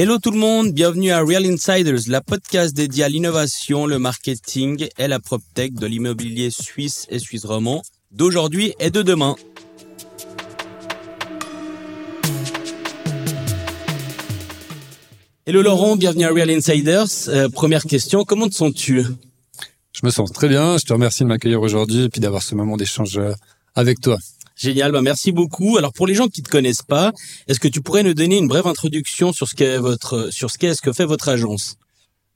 Hello tout le monde, bienvenue à Real Insiders, la podcast dédiée à l'innovation, le marketing et la PropTech de l'immobilier suisse et suisse romand d'aujourd'hui et de demain. Hello Laurent, bienvenue à Real Insiders. Euh, première question, comment te sens-tu? Je me sens très bien, je te remercie de m'accueillir aujourd'hui et puis d'avoir ce moment d'échange euh, avec toi. Génial, bah merci beaucoup. Alors pour les gens qui te connaissent pas, est-ce que tu pourrais nous donner une brève introduction sur ce qu'est votre sur ce qu'est ce que fait votre agence?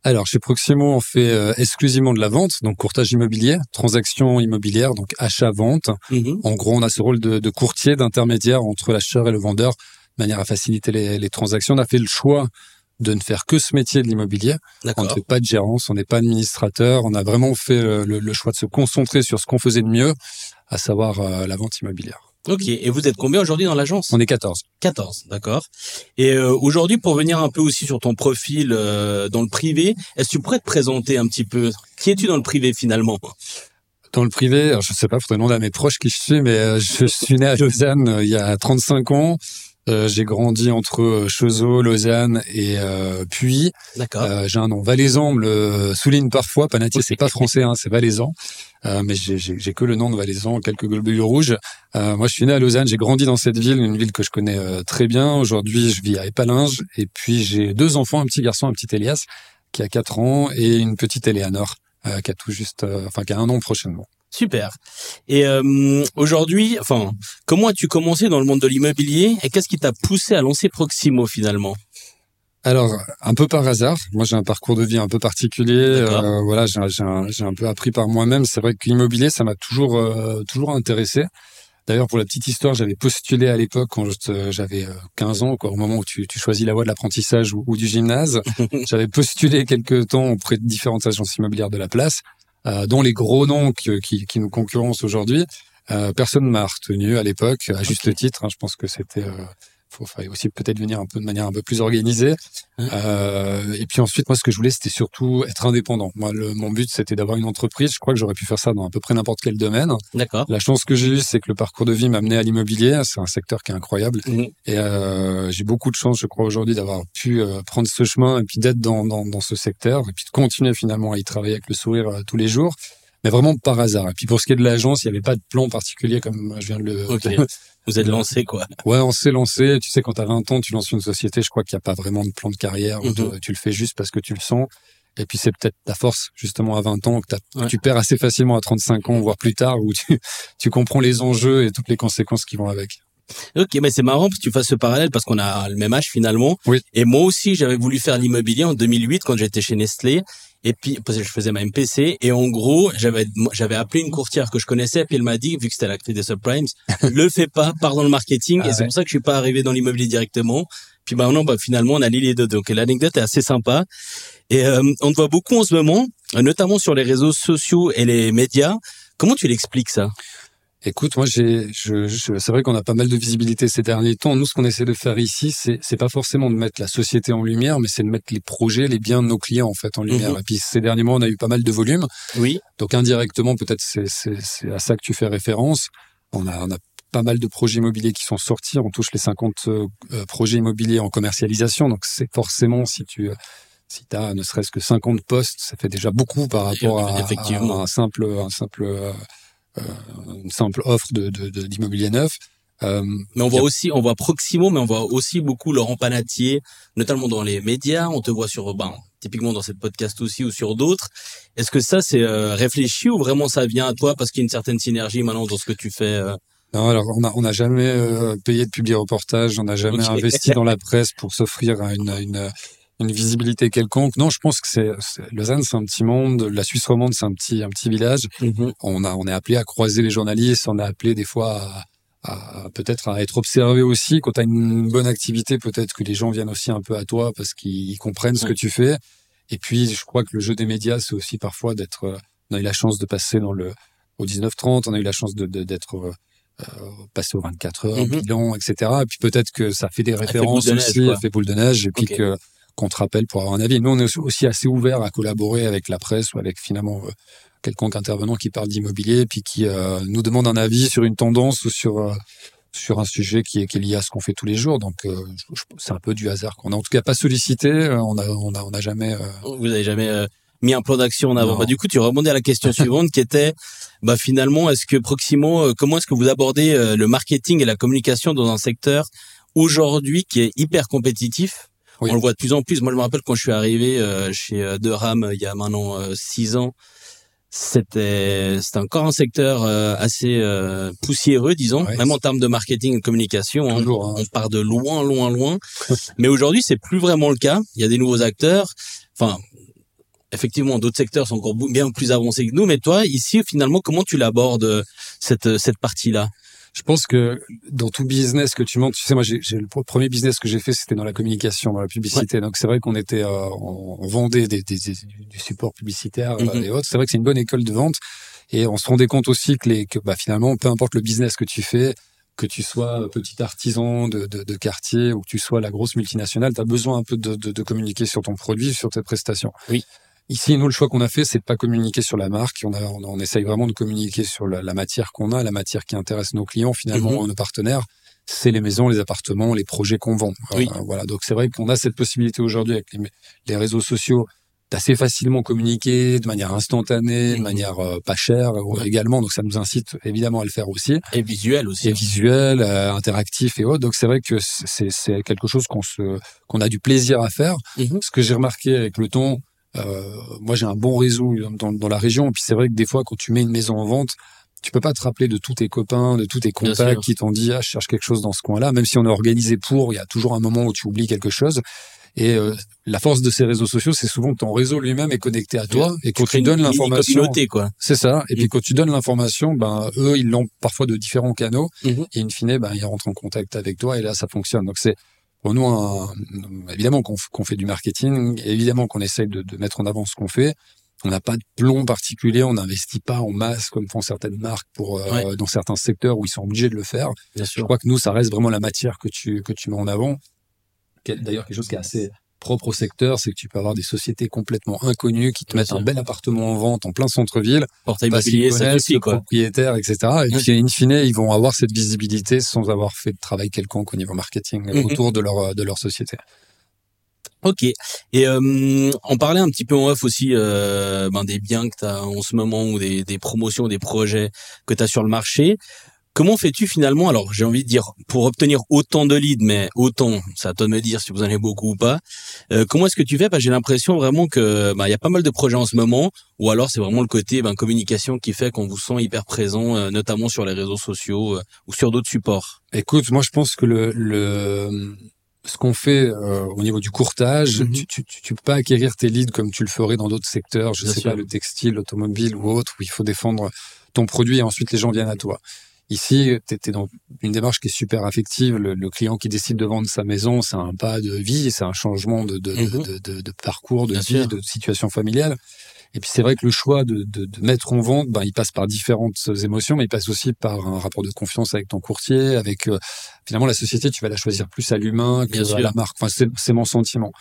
Alors chez Proximo, on fait euh, exclusivement de la vente, donc courtage immobilier, transactions immobilières, donc achat-vente. Mhm. En gros, on a ce rôle de, de courtier, d'intermédiaire entre l'acheteur et le vendeur, de manière à faciliter les, les transactions. On a fait le choix de ne faire que ce métier de l'immobilier. On ne fait pas de gérance, on n'est pas administrateur. On a vraiment fait le, le choix de se concentrer sur ce qu'on faisait de mieux, à savoir euh, la vente immobilière. Ok. Et vous êtes combien aujourd'hui dans l'agence? On est 14. 14, d'accord. Et euh, aujourd'hui, pour venir un peu aussi sur ton profil euh, dans le privé, est-ce que tu pourrais te présenter un petit peu? Qui es-tu dans le privé finalement? Dans le privé, je sais pas, faudrait demander à mes proches qui je suis, mais euh, je suis né à Lausanne euh, il y a 35 ans. Euh, j'ai grandi entre euh, Cheseaux, Lausanne et euh, Puy. D'accord. Euh, j'ai un nom valaisan, on me le souligne parfois. Panatier, c'est pas français, hein, c'est valaisan. Euh, mais j'ai- que le nom de valaisan, quelques globules rouges. Euh, moi, je suis né à Lausanne, j'ai grandi dans cette ville, une ville que je connais euh, très bien. Aujourd'hui, je vis à Épalinges. Et puis, j'ai deux enfants, un petit garçon, un petit Elias, qui a 4 ans, et une petite Eleanor, euh, qui a tout juste, euh, enfin, qui a un an prochainement. Super. Et euh, aujourd'hui, enfin, comment as-tu commencé dans le monde de l'immobilier et qu'est-ce qui t'a poussé à lancer Proximo finalement? Alors, un peu par hasard, moi j'ai un parcours de vie un peu particulier. Euh, voilà, j'ai un, peu appris par moi-même. C'est vrai que l'immobilier, ça m'a toujours euh, toujours intéressé. D'ailleurs, pour la petite histoire, j'avais postulé à l'époque quand j'avais euh, 15 ans, quoi, au moment où tu, tu choisis la voie de l'apprentissage ou, ou du gymnase. j'avais postulé quelques temps auprès de différentes agences immobilières de la place, euh, dont les gros noms qui, qui, qui nous concurrencent aujourd'hui. Euh, personne ne m'a retenu à l'époque, à juste titre. hein, je pense que c'était euh, faut fallait aussi peut-être venir un peu de manière un peu plus organisée. Hein. Euh, et puis ensuite, moi, ce que je voulais, c'était surtout être indépendant. Moi, le, mon but, c'était d'avoir une entreprise. Je crois que j'aurais pu faire ça dans à peu près n'importe quel domaine. D'accord. La chance que j'ai eue, c'est que le parcours de vie m'a amené à l'immobilier. C'est un secteur qui est incroyable. Mhm. Et euh, j'ai beaucoup de chance, je crois, aujourd'hui, d'avoir pu euh, prendre ce chemin et puis d'être dans, dans, dans ce secteur et puis de continuer finalement à y travailler avec le sourire tous les jours. Mais vraiment par hasard. Et puis pour ce qui est de l'agence, il n'y avait pas de plan particulier comme je viens de le. Vous êtes lancé quoi Ouais, on s'est lancé. Tu sais, quand t'as 20 ans, tu lances une société. Je crois qu'il n'y a pas vraiment de plan de carrière. Mhm. Tu- Tu le fais juste parce que tu le sens. Et puis c'est peut-être ta force justement à 20 ans que, Ouais. tu perds assez facilement à 35 ans, voire plus tard, où tu, tu comprends les enjeux et toutes les conséquences qui vont avec. Ok, mais c'est marrant que tu fasses ce parallèle parce qu'on a le même âge finalement. Oui. Et moi aussi, j'avais voulu faire l'immobilier en 2008 quand j'étais chez Nestlé. Et puis, parce que je faisais ma MPC. Et en gros, j'avais, j'avais appelé une courtière que je connaissais. Puis elle m'a dit, vu que c'était la clé des subprimes, le fais pas, pars dans le marketing. Ah et c'est ouais. pour ça que je suis pas arrivé dans l'immobilier directement. Puis maintenant, bah, finalement, on a lié les deux. Donc l'anecdote est assez sympa. Et euh, on te voit beaucoup en ce moment, notamment sur les réseaux sociaux et les médias. Comment tu l'expliques ça? Écoute, moi, j'ai, je, je- c'est vrai qu'on a pas mal de visibilité ces derniers temps. Nous, ce qu'on essaie de faire ici, c'est, c'est pas forcément de mettre la société en lumière, mais c'est de mettre les projets, les biens de nos clients en fait en lumière. Mhm. Et puis ces derniers mois, on a eu pas mal de volume. Oui. Donc indirectement, peut-être c'est, c'est, c'est à ça que tu fais référence. On a, on a pas mal de projets immobiliers qui sont sortis. On touche les 50 euh, euh, projets immobiliers en commercialisation. Donc c'est forcément si tu euh, si as ne serait-ce que 50 postes, ça fait déjà beaucoup par rapport à, un simple un simple euh, une simple offre de, de, de- d'immobilier neuf. Euh, Mais on voit a- aussi, on voit Proximo, mais on voit aussi beaucoup Laurent Panatier, notamment dans les médias. On te voit sur, ben, typiquement dans cette podcast aussi ou sur d'autres. Est-ce que ça c'est euh, réfléchi ou vraiment ça vient à toi parce qu'il y a une certaine synergie maintenant dans ce que tu fais euh? Non, alors on a on n'a jamais euh, payé de public reportage, on n'a jamais investi dans la presse pour s'offrir à une, à une une visibilité quelconque. Non, je pense que c'est Lausanne, c'est un petit monde, la Suisse romande, c'est un petit un petit village. On a on est appelé à croiser les journalistes, on est appelé des fois à, à peut-être à être observé aussi. Quand tu as une bonne activité, peut-être que les gens viennent aussi un peu à toi parce qu'ils comprennent ce Ouais. que tu fais. Et puis, je crois que le jeu des médias, c'est aussi parfois d'être. On a eu la chance de passer dans le au 19-30, on a eu la chance de de- d'être euh, passé aux 24 heures, Mhm. bilan, etc. Et puis peut-être que ça fait des références de aussi, fait boule de neige, et puis que qu'on te rappelle pour avoir un avis. Nous, on est aussi assez ouvert à collaborer avec la presse ou avec finalement euh, quelconque intervenant qui parle d'immobilier, puis qui euh, nous demande un avis sur une tendance ou sur euh, sur un sujet qui est, qui est lié à ce qu'on fait tous les jours. Donc, euh, c'est un peu du hasard qu'on a en tout cas pas sollicité. Euh, on a, on a, on a jamais. Euh, Vous avez jamais mis un plan d'action en avant. Bah, du coup, tu rebondis à la question suivante qui était, bah, finalement, est-ce que Proximo, comment est-ce que vous abordez le marketing et la communication dans un secteur aujourd'hui qui est hyper compétitif? On le voit de plus en plus. Moi, je me rappelle quand je suis arrivé chez Durham il y a maintenant six ans c'était c'était encore un secteur euh, assez euh, poussiéreux disons. Même en termes de marketing et de communication hein. Hein. on part de loin loin loin. Mais aujourd'hui c'est plus vraiment le cas. Il y a des nouveaux acteurs. Enfin effectivement d'autres secteurs sont encore bien plus avancés que nous. Mais toi ici finalement comment tu l'abordes cette cette partie là je pense que dans tout business que tu montes, tu sais, moi, j'ai le premier business que j'ai fait, c'était dans la communication, dans la publicité. Donc, c'est vrai qu'on était, euh, on, vendait des, des, du support publicitaire euh, mm-hmm. et autres. C'est vrai que c'est une bonne école de vente. Et on se rendait compte aussi que, les, que bah, finalement, peu importe le business que tu fais, que tu sois petit artisan de, de, de quartier ou que tu sois la grosse multinationale, tu as besoin un peu de, de, de communiquer sur ton produit, sur tes prestations. Oui. Ici, nous, le choix qu'on a fait, c'est de pas communiquer sur la marque. On, a, on, essaye vraiment de communiquer sur la, la matière qu'on a, la matière qui intéresse nos clients, finalement, mhm. nos partenaires. C'est les maisons, les appartements, les projets qu'on vend. Oui. Euh, voilà. Donc, c'est vrai qu'on a cette possibilité aujourd'hui avec les, les réseaux sociaux d'assez facilement communiquer de manière instantanée, de mhm. manière euh, pas chère euh, également. Donc ça nous incite évidemment à le faire aussi. Et visuel aussi. Et visuel, interactif et autres. Donc c'est vrai que c'est quelque chose qu'on se qu'on a du plaisir à faire. Mhm. Ce que j'ai remarqué avec le temps, moi, j'ai un bon réseau dans, dans la région. Et puis c'est vrai que des fois, quand tu mets une maison en vente, tu peux pas te rappeler de tous tes copains, de tous tes contacts qui t'ont dit ah je cherche quelque chose dans ce coin-là. Même si on est organisé pour, il y a toujours un moment où tu oublies quelque chose. Et euh, la force de ces réseaux sociaux, c'est souvent que ton réseau lui-même est connecté à toi et quand tu, donnes l'information, quoi. C'est ça. Et puis mm. quand tu donnes l'information, ben eux ils l'ont parfois de différents canaux mm-hmm. et in fine ben ils rentrent en contact avec toi et là ça fonctionne. Donc c'est pour nous, évidemment qu'on fait du marketing, évidemment qu'on essaye de, de, mettre en avant ce qu'on fait. On n'a pas de plomb particulier, on n'investit pas en masse comme font certaines marques pour euh, dans certains secteurs où ils sont obligés de le faire. Bien sûr. Je crois que nous, ça reste vraiment la matière que tu que tu mets en avant. D'ailleurs, quelque chose qui est assez propre au secteur, c'est que tu peux avoir des sociétés complètement inconnues qui te mettent un bel appartement en vente en plein centre-ville, portail immobilier, ça aussi, quoi. propriétaires, etc. Et puis, in fine, ils vont avoir cette visibilité sans avoir fait de travail quelconque au niveau marketing mhm. autour de leur de leur société. Ok. Et euh, on parlait un petit peu en off aussi euh, ben, des biens que tu as en ce moment ou des, des promotions, des projets que tu as sur le marché. Comment fais-tu finalement Alors, j'ai envie de dire, pour obtenir autant de leads, mais autant, ça à toi de me dire si vous en avez beaucoup ou pas. Euh, comment est-ce que tu fais? J'ai l'impression vraiment que bah, il y a pas mal de projets en ce moment, ou alors c'est vraiment le côté ben, communication qui fait qu'on vous sent hyper présent, euh, notamment sur les réseaux sociaux euh, ou sur d'autres supports. Écoute, moi je pense que le, le ce qu'on fait au niveau du courtage, mhm. tu, tu, tu, peux pas acquérir tes leads comme tu le ferais dans d'autres secteurs, je sais pas le textile, l'automobile ou autre, où il faut défendre ton produit et ensuite les gens viennent à toi. Ici, tu es dans une démarche qui est super affective. Le, client qui décide de vendre sa maison, c'est un pas de vie, c'est un changement de, de, mhm. de, de, de parcours, de vie, de situation familiale. Et puis c'est vrai que le choix de, de, de, mettre en vente, ben, il passe par différentes émotions, mais il passe aussi par un rapport de confiance avec ton courtier, avec euh, finalement la société, tu vas la choisir plus à l'humain que à la marque. Enfin, c'est mon sentiment.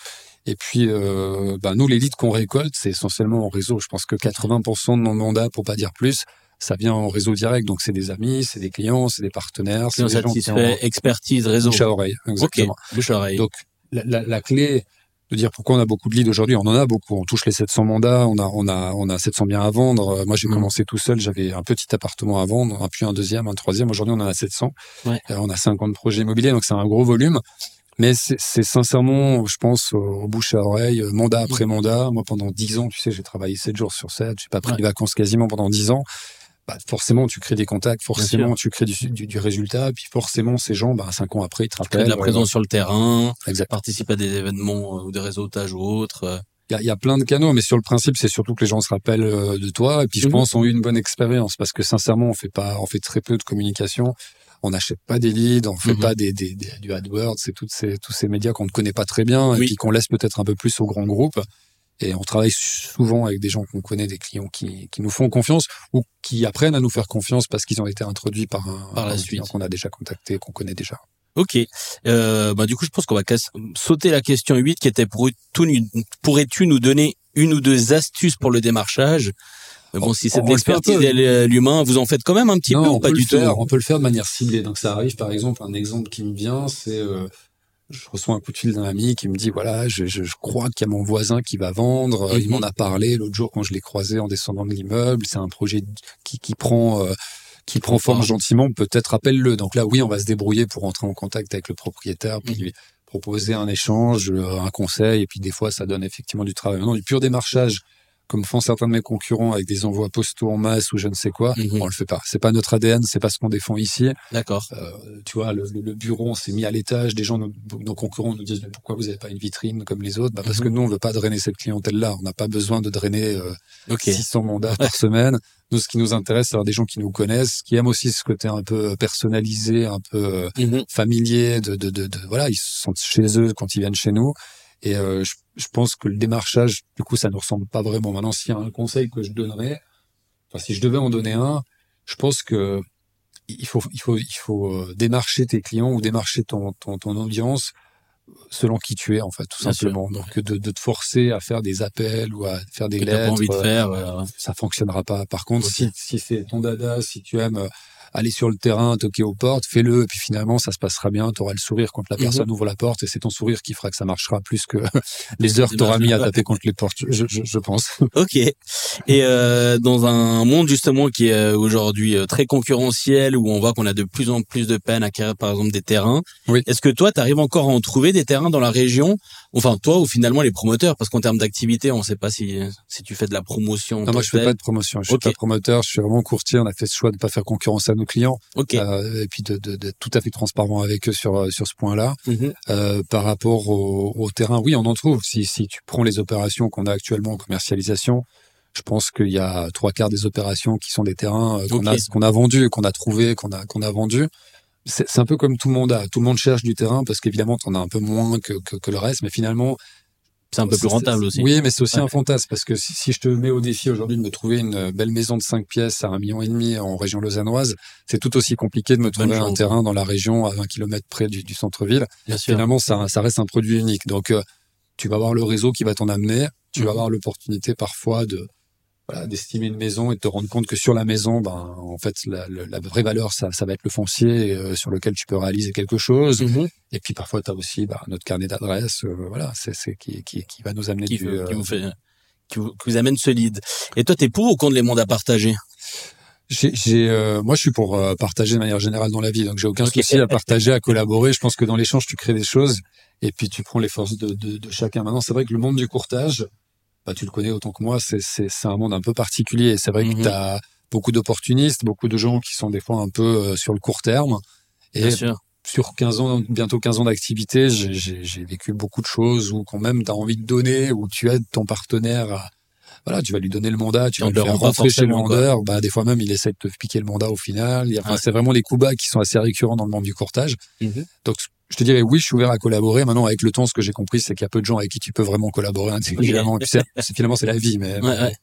Et puis, euh, ben, nous, les leads qu'on récolte, c'est essentiellement en réseau. Je pense que 80% de nos mandats, pour pas dire plus, ça vient en réseau direct. Donc, c'est des amis, c'est des clients, c'est des partenaires. C'est des gens qui ont... expertise, réseau. Bouche à oreille, exactement. bouche à oreille. Donc, la, la, la, clé de dire pourquoi on a beaucoup de leads aujourd'hui, on en a beaucoup. On touche les 700 mandats, on a, on a, on a 700 biens à vendre. Moi, j'ai mmh. commencé tout seul, j'avais un petit appartement à vendre, puis un deuxième, un troisième. Aujourd'hui, on en a 700. Ouais. Euh, on a 50 projets immobiliers, donc c'est un gros volume. Mais c'est sincèrement, je pense, au bouche à oreille, euh, mandat après mmh. mandat. Moi, pendant 10 ans, tu sais, j'ai travaillé 7 jours sur 7, j'ai pas pris de vacances quasiment pendant 10 ans bah, forcément tu crées des contacts, forcément tu crées du, du, du, résultat, puis forcément ces gens, bah, cinq ans après, ils te rappellent. de la présence sur le terrain, exact. participe à des événements euh, ou des réseautages ou autres. Euh. Il y, a, y a, plein de canaux, mais sur le principe, c'est surtout que les gens se rappellent euh, de toi, et puis je mhm. pense ont eu une bonne expérience, parce que sincèrement, on fait pas, on fait très peu de communication. On n'achète pas des leads, on fait mhm. pas des, des, du AdWords, c'est toutes ces, tous ces médias qu'on ne connaît pas très bien, et puis qu'on laisse peut-être un peu plus aux grands groupes. Et on travaille souvent avec des gens qu'on connaît, des clients qui, qui, nous font confiance ou qui apprennent à nous faire confiance parce qu'ils ont été introduits par un, par la client qu'on a déjà contacté, qu'on connaît déjà. Ok. Euh, bah du coup, je pense qu'on va sauter la question 8 qui était pourrais-tu nous donner une ou deux astuces pour le démarchage? Bon, si c'est de l'expertise et l'humain, vous en faites quand même un petit peu ou pas du tout? On peut le faire de manière ciblée. Donc ça arrive, par exemple, un exemple qui me vient, c'est euh, je reçois un coup de fil d'un ami qui me dit voilà, je, je, je crois qu'il y a mon voisin qui va vendre. Il mhm. m'en a parlé l'autre jour quand je l'ai croisé en descendant de l'immeuble. C'est un projet qui, qui prend euh, qui prend forme gentiment. Peut-être appelle-le. Donc là, oui, on va se débrouiller pour entrer en contact avec le propriétaire, puis mhm. lui proposer un échange, euh, un conseil. Et puis des fois, ça donne effectivement du travail. Non, du pur démarchage comme font certains de mes concurrents avec des envois postaux en masse ou je ne sais quoi. Mhm. On le fait pas. C'est pas notre ADN, c'est pas ce qu'on défend ici. D'accord. Euh, tu vois, le, le, bureau, on s'est mis à l'étage. Des gens, nos, nos, concurrents nous disent pourquoi vous n'avez pas une vitrine comme les autres? Bah, Parce mhm. que nous, on veut pas drainer cette clientèle-là. On n'a pas besoin de drainer euh, 600 mandats par semaine. Nous, ce qui nous intéresse, c'est des gens qui nous connaissent, qui aiment aussi ce côté un peu personnalisé, un peu euh, mhm. familier. De, de, de, de, voilà, ils sont chez eux quand ils viennent chez nous. Et euh, je, je, pense que le démarchage, du coup, ça ne ressemble pas vraiment. Maintenant, s'il y a un conseil que je donnerais, enfin, si je devais en donner un, je pense que il faut, il faut, il faut euh, démarcher tes clients ou démarcher ton, ton, ton audience selon qui tu es en fait tout simplement. Donc de, de, te forcer à faire des appels ou à faire des lettres pas envie de faire euh, ça fonctionnera pas. Par contre si, si c'est ton dada si tu aimes aller sur le terrain, toquer aux portes, fais-le, et puis finalement, ça se passera bien, tu auras le sourire quand la mhm. personne ouvre la porte, et c'est ton sourire qui fera que ça marchera plus que les heures que tu auras mis à taper contre les portes, je, je, je pense. Ok. Et euh, dans un monde justement qui est euh, aujourd'hui euh, très concurrentiel, où on voit qu'on a de plus en plus de peine à acquérir par exemple des terrains, oui. est-ce que toi, tu arrives encore à en trouver des terrains dans la région? Enfin, toi ou finalement les promoteurs, parce qu'en termes d'activité, on ne sait pas si si tu fais de la promotion. Non, moi je fais pas de promotion, je suis pas promoteur, je suis vraiment courtier. On a fait ce choix de pas faire concurrence à nos clients, euh, et puis de, de, de, tout à fait transparent avec eux sur sur ce point-là. Mm-hmm. euh, par rapport au, au, terrain, oui, on en trouve. Si si tu prends les opérations qu'on a actuellement en commercialisation, je pense qu'il y a trois quarts des opérations qui sont des terrains euh, qu'on a qu'on a vendus, qu'on a trouvé, qu'on a qu'on a vendus c'est un peu comme tout le monde a. Tout le monde cherche du terrain parce qu'évidemment, tu en as un peu moins que, que, que, le reste, mais finalement. C'est un peu plus rentable aussi. Oui, mais c'est aussi un fantasme parce que si, si, je te mets au défi aujourd'hui de me trouver une belle maison de 5 pièces à un million et demi en région lausannoise, c'est tout aussi compliqué de me trouver un terrain dans la région à 20 km près du, du centre-ville. Finalement, ça, ça reste un produit unique. Donc, euh, tu vas avoir le réseau qui va t'en amener. Tu vas mhm. avoir l'opportunité parfois de, d'estimer une maison et de te rendre compte que sur la maison, ben, en fait, la, la vraie valeur, ça, ça va être le foncier euh, sur lequel tu peux réaliser quelque chose. Mhm. Et puis parfois, tu as aussi bah, notre carnet d'adresses, euh, voilà, c'est qui, qui, qui va nous amener qui, du, qui vous fait, qui vous, qui vous amène solide. Et toi, t'es pour ou contre les mondes à partager? J'ai, euh, moi, je suis pour partager de manière générale dans la vie, donc j'ai aucun souci à partager, à collaborer. Je pense que dans l'échange, tu crées des choses et puis tu prends les forces de, de, de chacun. Maintenant, c'est vrai que le monde du courtage, bah, tu le connais autant que moi, c'est un monde un peu particulier. C'est vrai que mhm. tu as beaucoup d'opportunistes, beaucoup de gens qui sont des fois un peu euh, sur le court terme. Et sur 15 ans, bientôt 15 ans d'activité, j'ai vécu beaucoup de choses où quand même tu as envie de donner, où tu aides ton partenaire à, voilà, tu vas lui donner le mandat, tu vas le faire rentrer chez le vendeur. Bah, des fois même, il essaie de te piquer le mandat au final. Enfin, c'est vraiment les coups bas qui sont assez récurrents dans le monde du courtage. Mhm. Donc, je te dirais oui, je suis ouvert à collaborer. Maintenant, avec le temps, ce que j'ai compris, c'est qu'il y a peu de gens avec qui tu peux vraiment collaborer intelligemment. finalement, c'est la vie, mais. Ouais, ouais.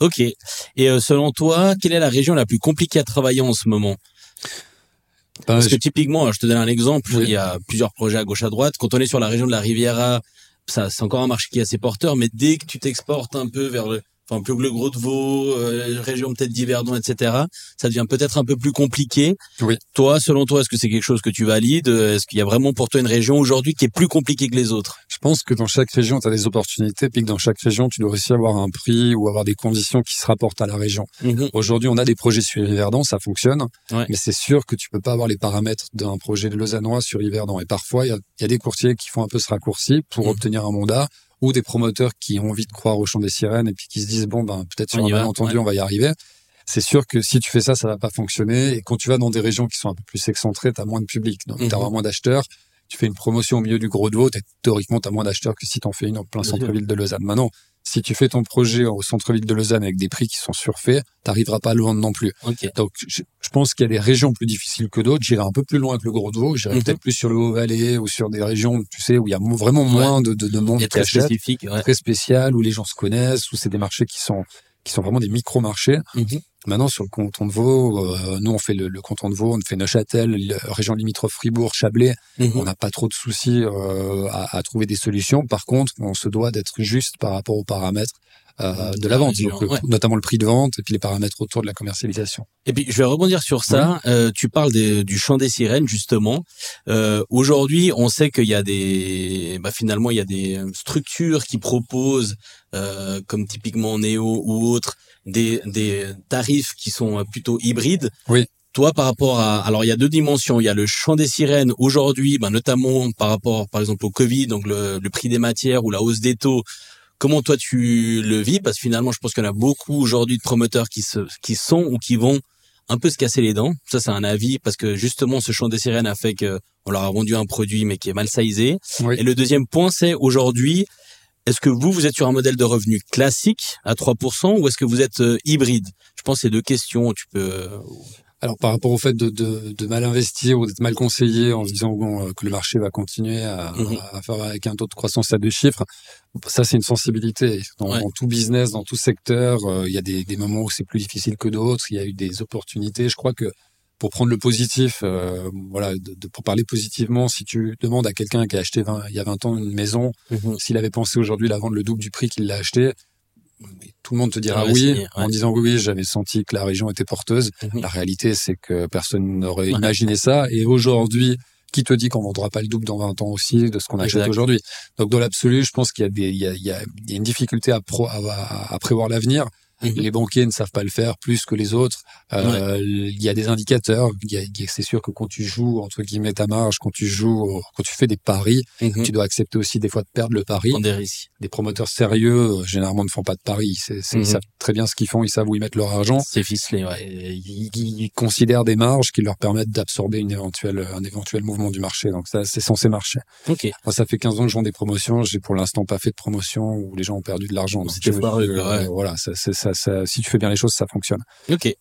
Ok. Et euh, selon toi, quelle est la région la plus compliquée à travailler en ce moment? Ben, Parce que typiquement, je te donne un exemple. Il y a plusieurs projets à gauche à droite. Quand on est sur la région de la Riviera, ça, c'est encore un marché qui est assez porteur. Mais dès que tu t'exportes un peu vers le enfin plus le Gros de Vaud, euh, région peut-être d'Yverdon, etc. Ça devient peut-être un peu plus compliqué. Oui. Toi, selon toi, est-ce que c'est quelque chose que tu valides? Est-ce qu'il y a vraiment pour toi une région aujourd'hui qui est plus compliquée que les autres? Je pense que dans chaque région, tu as des opportunités, puis que dans chaque région, tu dois aussi avoir un prix ou avoir des conditions qui se rapportent à la région. Mhm. Aujourd'hui, on a des projets sur Yverdon, ça fonctionne, ouais. mais c'est sûr que tu peux pas avoir les paramètres d'un projet de Lausannois sur Yverdon. Et parfois, il y a, y a, des courtiers qui font un peu ce raccourci pour mhm. obtenir un mandat ou des promoteurs qui ont envie de croire au chant des sirènes et puis qui se disent bon ben peut-être sur un malentendu on va y arriver. C'est sûr que si tu fais ça, ça va pas fonctionner. Et quand tu vas dans des régions qui sont un peu plus excentrées, tu as moins de public, donc tu as moins d'acheteurs. Tu fais une promotion au milieu du gros de Vaud, théoriquement tu as moins d'acheteurs que si tu en fais une en plein centre-ville de Lausanne. Maintenant, si tu fais ton projet au centre-ville de Lausanne avec des prix qui sont surfaits, t'arriveras pas loin non plus. Okay. Donc, je, je pense qu'il y a des régions plus difficiles que d'autres. J'irai un peu plus loin que le Gros de Vaud. J'irai mm -hmm. peut-être plus sur le Haut-Valais ou sur des régions, tu sais, où il y a vraiment moins de, de, de monde très spécifique, ouais. très spécial, où les gens se connaissent, où c'est des marchés qui sont qui sont vraiment des micro-marchés. -hmm. Maintenant, sur le canton de Vaud, euh, nous, on fait le, le, canton de Vaud, on fait Neuchâtel, région limitrophe Fribourg, Chablais. -hmm. On n'a pas trop de soucis euh, à, à, trouver des solutions. Par contre, on se doit d'être juste par rapport aux paramètres euh, de la vente, notamment le prix de vente et puis les paramètres autour de la commercialisation. Et puis je vais rebondir sur ça. Euh, tu parles du chant des sirènes justement. Euh, Aujourd'hui, on sait qu'il y a des, bah, finalement, il y a des structures qui proposent, euh, comme typiquement Neo ou autres, des, des tarifs qui sont plutôt hybrides. Oui. Toi, par rapport à, alors il y a deux dimensions. Il y a le chant des sirènes aujourd'hui, bah, notamment par rapport, par exemple, au Covid, donc le, le prix des matières ou la hausse des taux Comment toi tu le vis? Parce que finalement, je pense qu'il y en a beaucoup aujourd'hui de promoteurs qui se, qui sont ou qui vont un peu se casser les dents. Ça, c'est un avis parce que justement, ce chant des sirènes a fait que on leur a vendu un produit mais qui est mal sizé. Et le deuxième point, c'est aujourd'hui, est-ce que vous, vous êtes sur un modèle de revenu classique à 3% ou est-ce que vous êtes euh, hybride? Je pense que c'est deux questions. Tu peux euh, alors par rapport au fait de, de, de mal investir ou d'être mal conseillé en se disant bon, euh, que le marché va continuer à, mhm. à, faire avec un taux de croissance à deux chiffres, ça c'est une sensibilité. Dans, tout business, dans tout secteur, euh, il y a des, des moments où c'est plus difficile que d'autres. Il y a eu des opportunités. Je crois que pour prendre le positif, euh, voilà, de, pour parler positivement, si tu demandes à quelqu'un qui a acheté 20, il y a 20 ans une maison, mhm. s'il avait pensé aujourd'hui la vendre le double du prix qu'il l'a acheté, tout le monde te dira oui, en disant oui, oui j'avais senti que la région était porteuse. Mhm. La réalité, c'est que personne n'aurait imaginé ça. Et aujourd'hui, qui te dit qu'on vendra pas le double dans 20 ans aussi de ce qu'on achète aujourd'hui? Donc dans l'absolu, je pense qu'il y a y y une difficulté à, pro, à, à prévoir l'avenir. Mhm. Les banquiers ne savent pas le faire plus que les autres. Euh, Il y a des indicateurs. C'est sûr que quand tu joues entre guillemets ta marge, quand tu joues, quand tu fais des paris, mhm. tu dois accepter aussi des fois de perdre le pari. Des risques. Des promoteurs sérieux euh, généralement ne font pas de paris. C'est, Ils mhm. savent très bien ce qu'ils font. Ils savent où ils mettent leur argent. C'est ficelé. Ouais. Ils, ils, considèrent des marges qui leur permettent d'absorber une éventuelle un éventuel mouvement du marché. Donc ça, c'est censé marcher. Ok. Moi, ça fait 15 ans que je vends des promotions. J'ai pour l'instant pas fait de promotion où les gens ont perdu de l'argent. C'était euh, Voilà, ça, ça, ça, si tu fais bien les choses, ça fonctionne.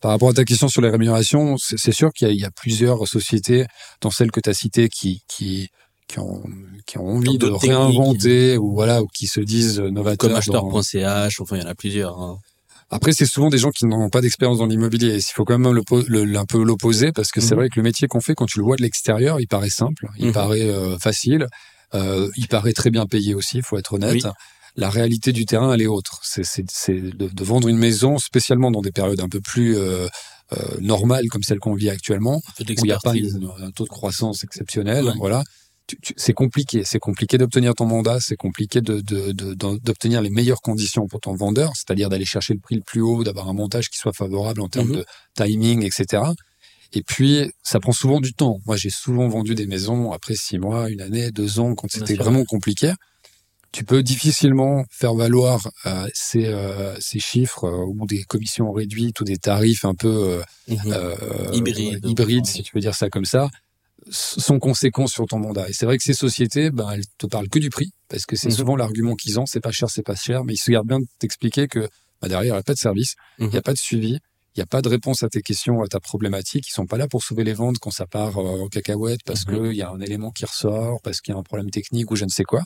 Par rapport à ta question sur les rémunérations, c'est sûr qu'il y, y, a plusieurs sociétés, dans celles que tu as citées, qui, qui, qui ont, qui ont envie de réinventer ou voilà ou qui se disent novateurs. Comme acheteur.ch, enfin il y en a plusieurs. Hein. Après, c'est souvent des gens qui n'ont pas d'expérience dans l'immobilier. Il faut quand même le, un peu l'opposer parce que c'est mhm. vrai que le métier qu'on fait, quand tu le vois de l'extérieur, il paraît simple, il mhm. paraît euh, facile, euh, il paraît très bien payé aussi, il faut être honnête la réalité du terrain, elle est autre. C'est de, de, vendre une maison, spécialement dans des périodes un peu plus euh, euh, normales comme celle qu'on vit actuellement, où il n'y a pas un taux de croissance exceptionnel. Voilà. C'est compliqué. C'est compliqué d'obtenir ton mandat. C'est compliqué d'obtenir de, les meilleures conditions pour ton vendeur, c'est-à-dire d'aller chercher le prix le plus haut, d'avoir un montage qui soit favorable en termes mhm. de timing, etc. Et puis, ça prend souvent du temps. Moi, j'ai souvent vendu des maisons après six mois, une année, deux ans, quand c'était vraiment compliqué tu peux difficilement faire valoir euh, ces, euh, ces, chiffres euh, ou des commissions réduites ou des tarifs un peu mhm. hybrides, hybride, si tu veux dire ça comme ça, sont conséquences sur ton mandat. Et c'est vrai que ces sociétés, ben, elles te parlent que du prix, parce que c'est mhm. souvent l'argument qu'ils ont, c'est pas cher, c'est pas cher, mais ils se gardent bien de t'expliquer que bah, derrière, il n'y a pas de service, il n'y a mhm. pas de suivi, il n'y a pas de réponse à tes questions, à ta problématique. Ils sont pas là pour sauver les ventes quand ça part en cacahuète parce qu'il y a un élément qui ressort, parce qu'il y a un problème technique ou je ne sais quoi.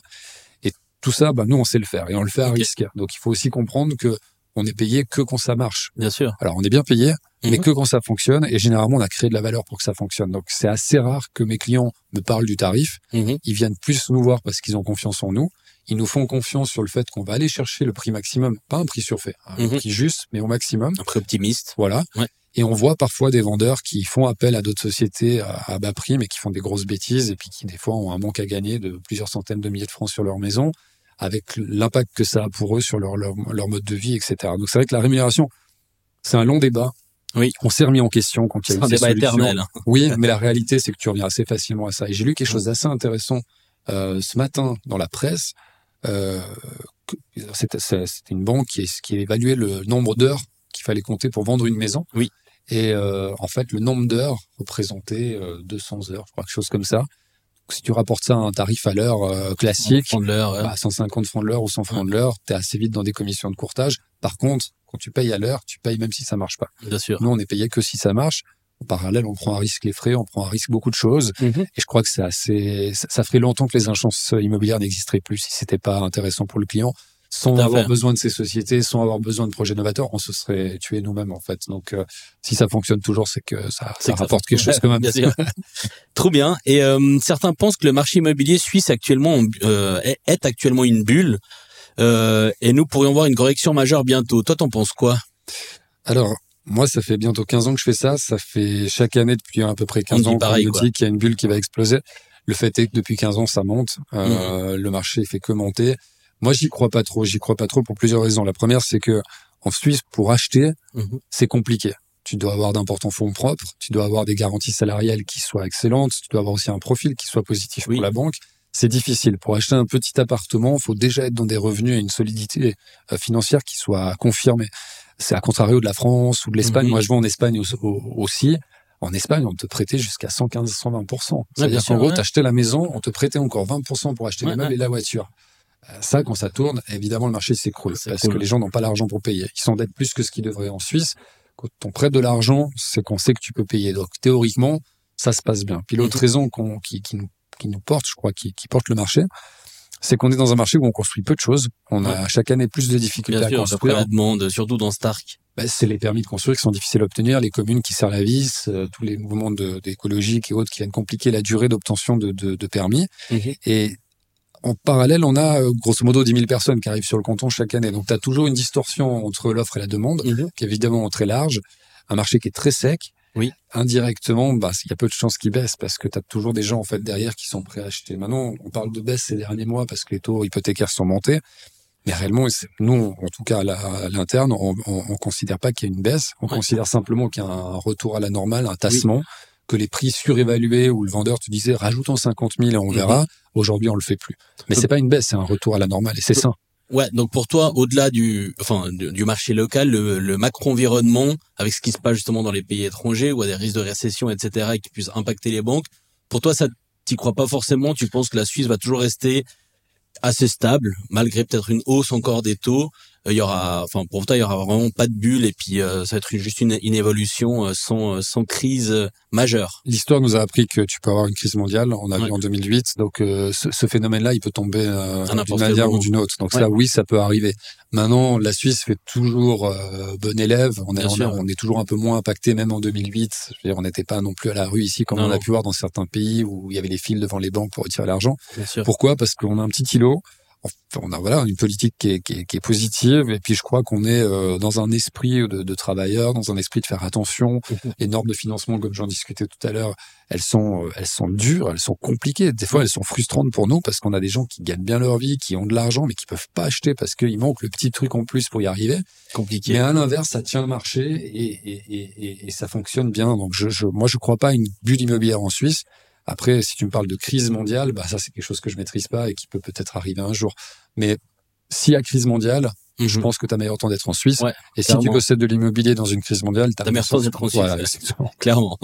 Tout ça, bah, nous, on sait le faire et on le fait à risque. Donc, il faut aussi comprendre que on est payé que quand ça marche. Bien sûr. Alors, on est bien payé, mais mhm. que quand ça fonctionne. Et généralement, on a créé de la valeur pour que ça fonctionne. Donc, c'est assez rare que mes clients me parlent du tarif. Mhm. Ils viennent plus nous voir parce qu'ils ont confiance en nous. Ils nous font confiance sur le fait qu'on va aller chercher le prix maximum, pas un prix surfait, un mhm. prix juste, mais au maximum. Un prix optimiste. Voilà. Et on voit parfois des vendeurs qui font appel à d'autres sociétés à, bas prix, mais qui font des grosses bêtises et puis qui des fois ont un manque à gagner de plusieurs centaines de milliers de francs sur leur maison avec l'impact que ça a pour eux sur leur, leur, mode de vie, etc. Donc c'est vrai que la rémunération, c'est un long débat. Oui. On s'est remis en question quand il y a eu un débat éternel. Oui, mais la réalité, c'est que tu reviens assez facilement à ça. Et j'ai lu quelque chose d'assez intéressant euh, ce matin dans la presse. Euh, C'était une banque qui, qui évaluait le nombre d'heures qu'il fallait compter pour vendre une maison. Oui. Et euh, en fait, le nombre d'heures représentait 200 euh, heures, je crois, quelque chose comme ça si tu rapportes ça à un tarif à l'heure euh, classique, de l'heure, bah, 150 francs de l'heure ou 100 francs de l'heure, tu es assez vite dans des commissions de courtage. Par contre, quand tu payes à l'heure, tu payes même si ça marche pas. Bien sûr. Nous, on est payé que si ça marche. En parallèle, on prend à risque les frais, on prend à risque beaucoup de choses. Mhm. Et je crois que c'est assez, ça, ça ferait longtemps que les agences immobilières n'existeraient plus si c'était pas intéressant pour le client sans avoir besoin de ces sociétés, sans avoir besoin de projets novateurs, on se serait tué nous-mêmes en fait. Donc euh, si ça fonctionne toujours, c'est que ça, ça rapporte quelque chose quand même. bien Trop bien. Et euh, certains pensent que le marché immobilier suisse actuellement euh, est actuellement une bulle. Euh, et nous pourrions voir une correction majeure bientôt. Toi, t'en penses quoi? Alors, moi, ça fait bientôt 15 ans que je fais ça. Ça fait chaque année depuis à peu près 15 ans qu'on me dit qu'il y a une bulle qui va exploser. Le fait est que depuis 15 ans, ça monte. Euh, mmh. Le marché fait que monter. Moi, j'y crois pas trop. J'y crois pas trop pour plusieurs raisons. La première, c'est que en Suisse, pour acheter, mmh. c'est compliqué. Tu dois avoir d'importants fonds propres, tu dois avoir des garanties salariales qui soient excellentes, tu dois avoir aussi un profil qui soit positif pour la banque. C'est difficile. Pour acheter un petit appartement, il faut déjà être dans des revenus et une solidité euh, financière qui soit confirmée. C'est à contrario de la France ou de l'Espagne. Mmh. Moi, je vais en Espagne aussi. En Espagne, on te prêtait jusqu'à 115, 120%. C'est-à-dire qu'en gros, t'achetais la maison, on te prêtait encore 20% pour acheter les meubles et la voiture. Euh, ça, quand ça tourne, évidemment, le marché s'écroule parce que les gens n'ont pas l'argent pour payer. Ils s'endettent plus que ce qu'ils devraient en Suisse. Quand on prête de l'argent, c'est qu'on sait que tu peux payer. Donc, théoriquement, ça se passe bien. Puis l'autre mhm. raison qui, qui, nous, qui nous porte, je crois, qui, qui porte le marché, c'est qu'on est dans un marché où on construit peu de choses. On a chaque année plus de difficultés à construire. la demande, surtout dans Stark. Ben, c'est les permis de construire qui sont difficiles à obtenir, les communes qui serrent la vis, euh, tous les mouvements d'écologique et autres qui viennent compliquer la durée d'obtention de, de, de, permis. Mhm. Et en parallèle, on a euh, grosso modo 10 000 personnes qui arrivent sur le canton chaque année. Donc, tu as toujours une distorsion entre l'offre et la demande, mhm. qui est évidemment très large, un marché qui est très sec. Oui. Indirectement, bah, il y a peu de chances qu'il baisse parce que tu as toujours des gens en fait derrière qui sont prêts à acheter. Maintenant, on parle de baisse ces derniers mois parce que les taux hypothécaires sont montés. Mais réellement, nous, en tout cas à l'interne, on, on, considère pas qu'il y a une baisse. On considère simplement qu'il y a un retour à la normale, un tassement, que les prix surévalués où le vendeur te disait rajoutons 50 000 et on mhm. verra. Aujourd'hui, on le fait plus. Mais c'est pas une baisse, c'est un retour à la normale et c'est ça. Ouais, donc pour toi, au-delà du, enfin, du, marché local, le, le macro-environnement, avec ce qui se passe justement dans les pays étrangers, où il y a des risques de récession, etc., et qui puissent impacter les banques, pour toi, ça, t'y crois pas forcément? Tu penses que la Suisse va toujours rester assez stable, malgré peut-être une hausse encore des taux, il y aura, enfin pour toi, il y aura vraiment pas de bulle et puis euh, ça va être juste une, une évolution euh, sans, euh, sans crise majeure. L'histoire nous a appris que tu peux avoir une crise mondiale. On a vu en 2008, donc ce, ce phénomène-là, il peut tomber d'une manière ou d'une autre. Donc ça, oui, ça peut arriver. Maintenant, la Suisse fait toujours bon élève. On est, on, est toujours un peu moins impacté, même en 2008. Je veux dire, on n'était pas non plus à la rue ici, comme on a pu voir dans certains pays où il y avait les fils devant les banques pour retirer l'argent. Pourquoi? Parce qu'on a un petit îlot on a voilà une politique qui est, qui est, qui est positive et puis je crois qu'on est euh, dans un esprit de, de travailleurs, dans un esprit de faire attention. Mhm. Les normes de financement, comme j'en discutais tout à l'heure, elles sont euh, elles sont dures, elles sont compliquées. Des fois, elles sont frustrantes pour nous parce qu'on a des gens qui gagnent bien leur vie, qui ont de l'argent mais qui peuvent pas acheter parce qu'il manque le petit truc en plus pour y arriver. Compliqué. Mais à l'inverse, ça tient le marché et, et, et, et, ça fonctionne bien. Donc je, je moi je crois pas à une bulle immobilière en Suisse. Après, si tu me parles de crise mondiale, bah ça c'est quelque chose que je maîtrise pas et qui peut peut-être arriver un jour. Mais s'il y a crise mondiale, je mhm. pense que tu as meilleur temps d'être en Suisse. et si tu possèdes de l'immobilier dans une crise mondiale, tu as meilleur temps d'être en Suisse. Voilà, clairement.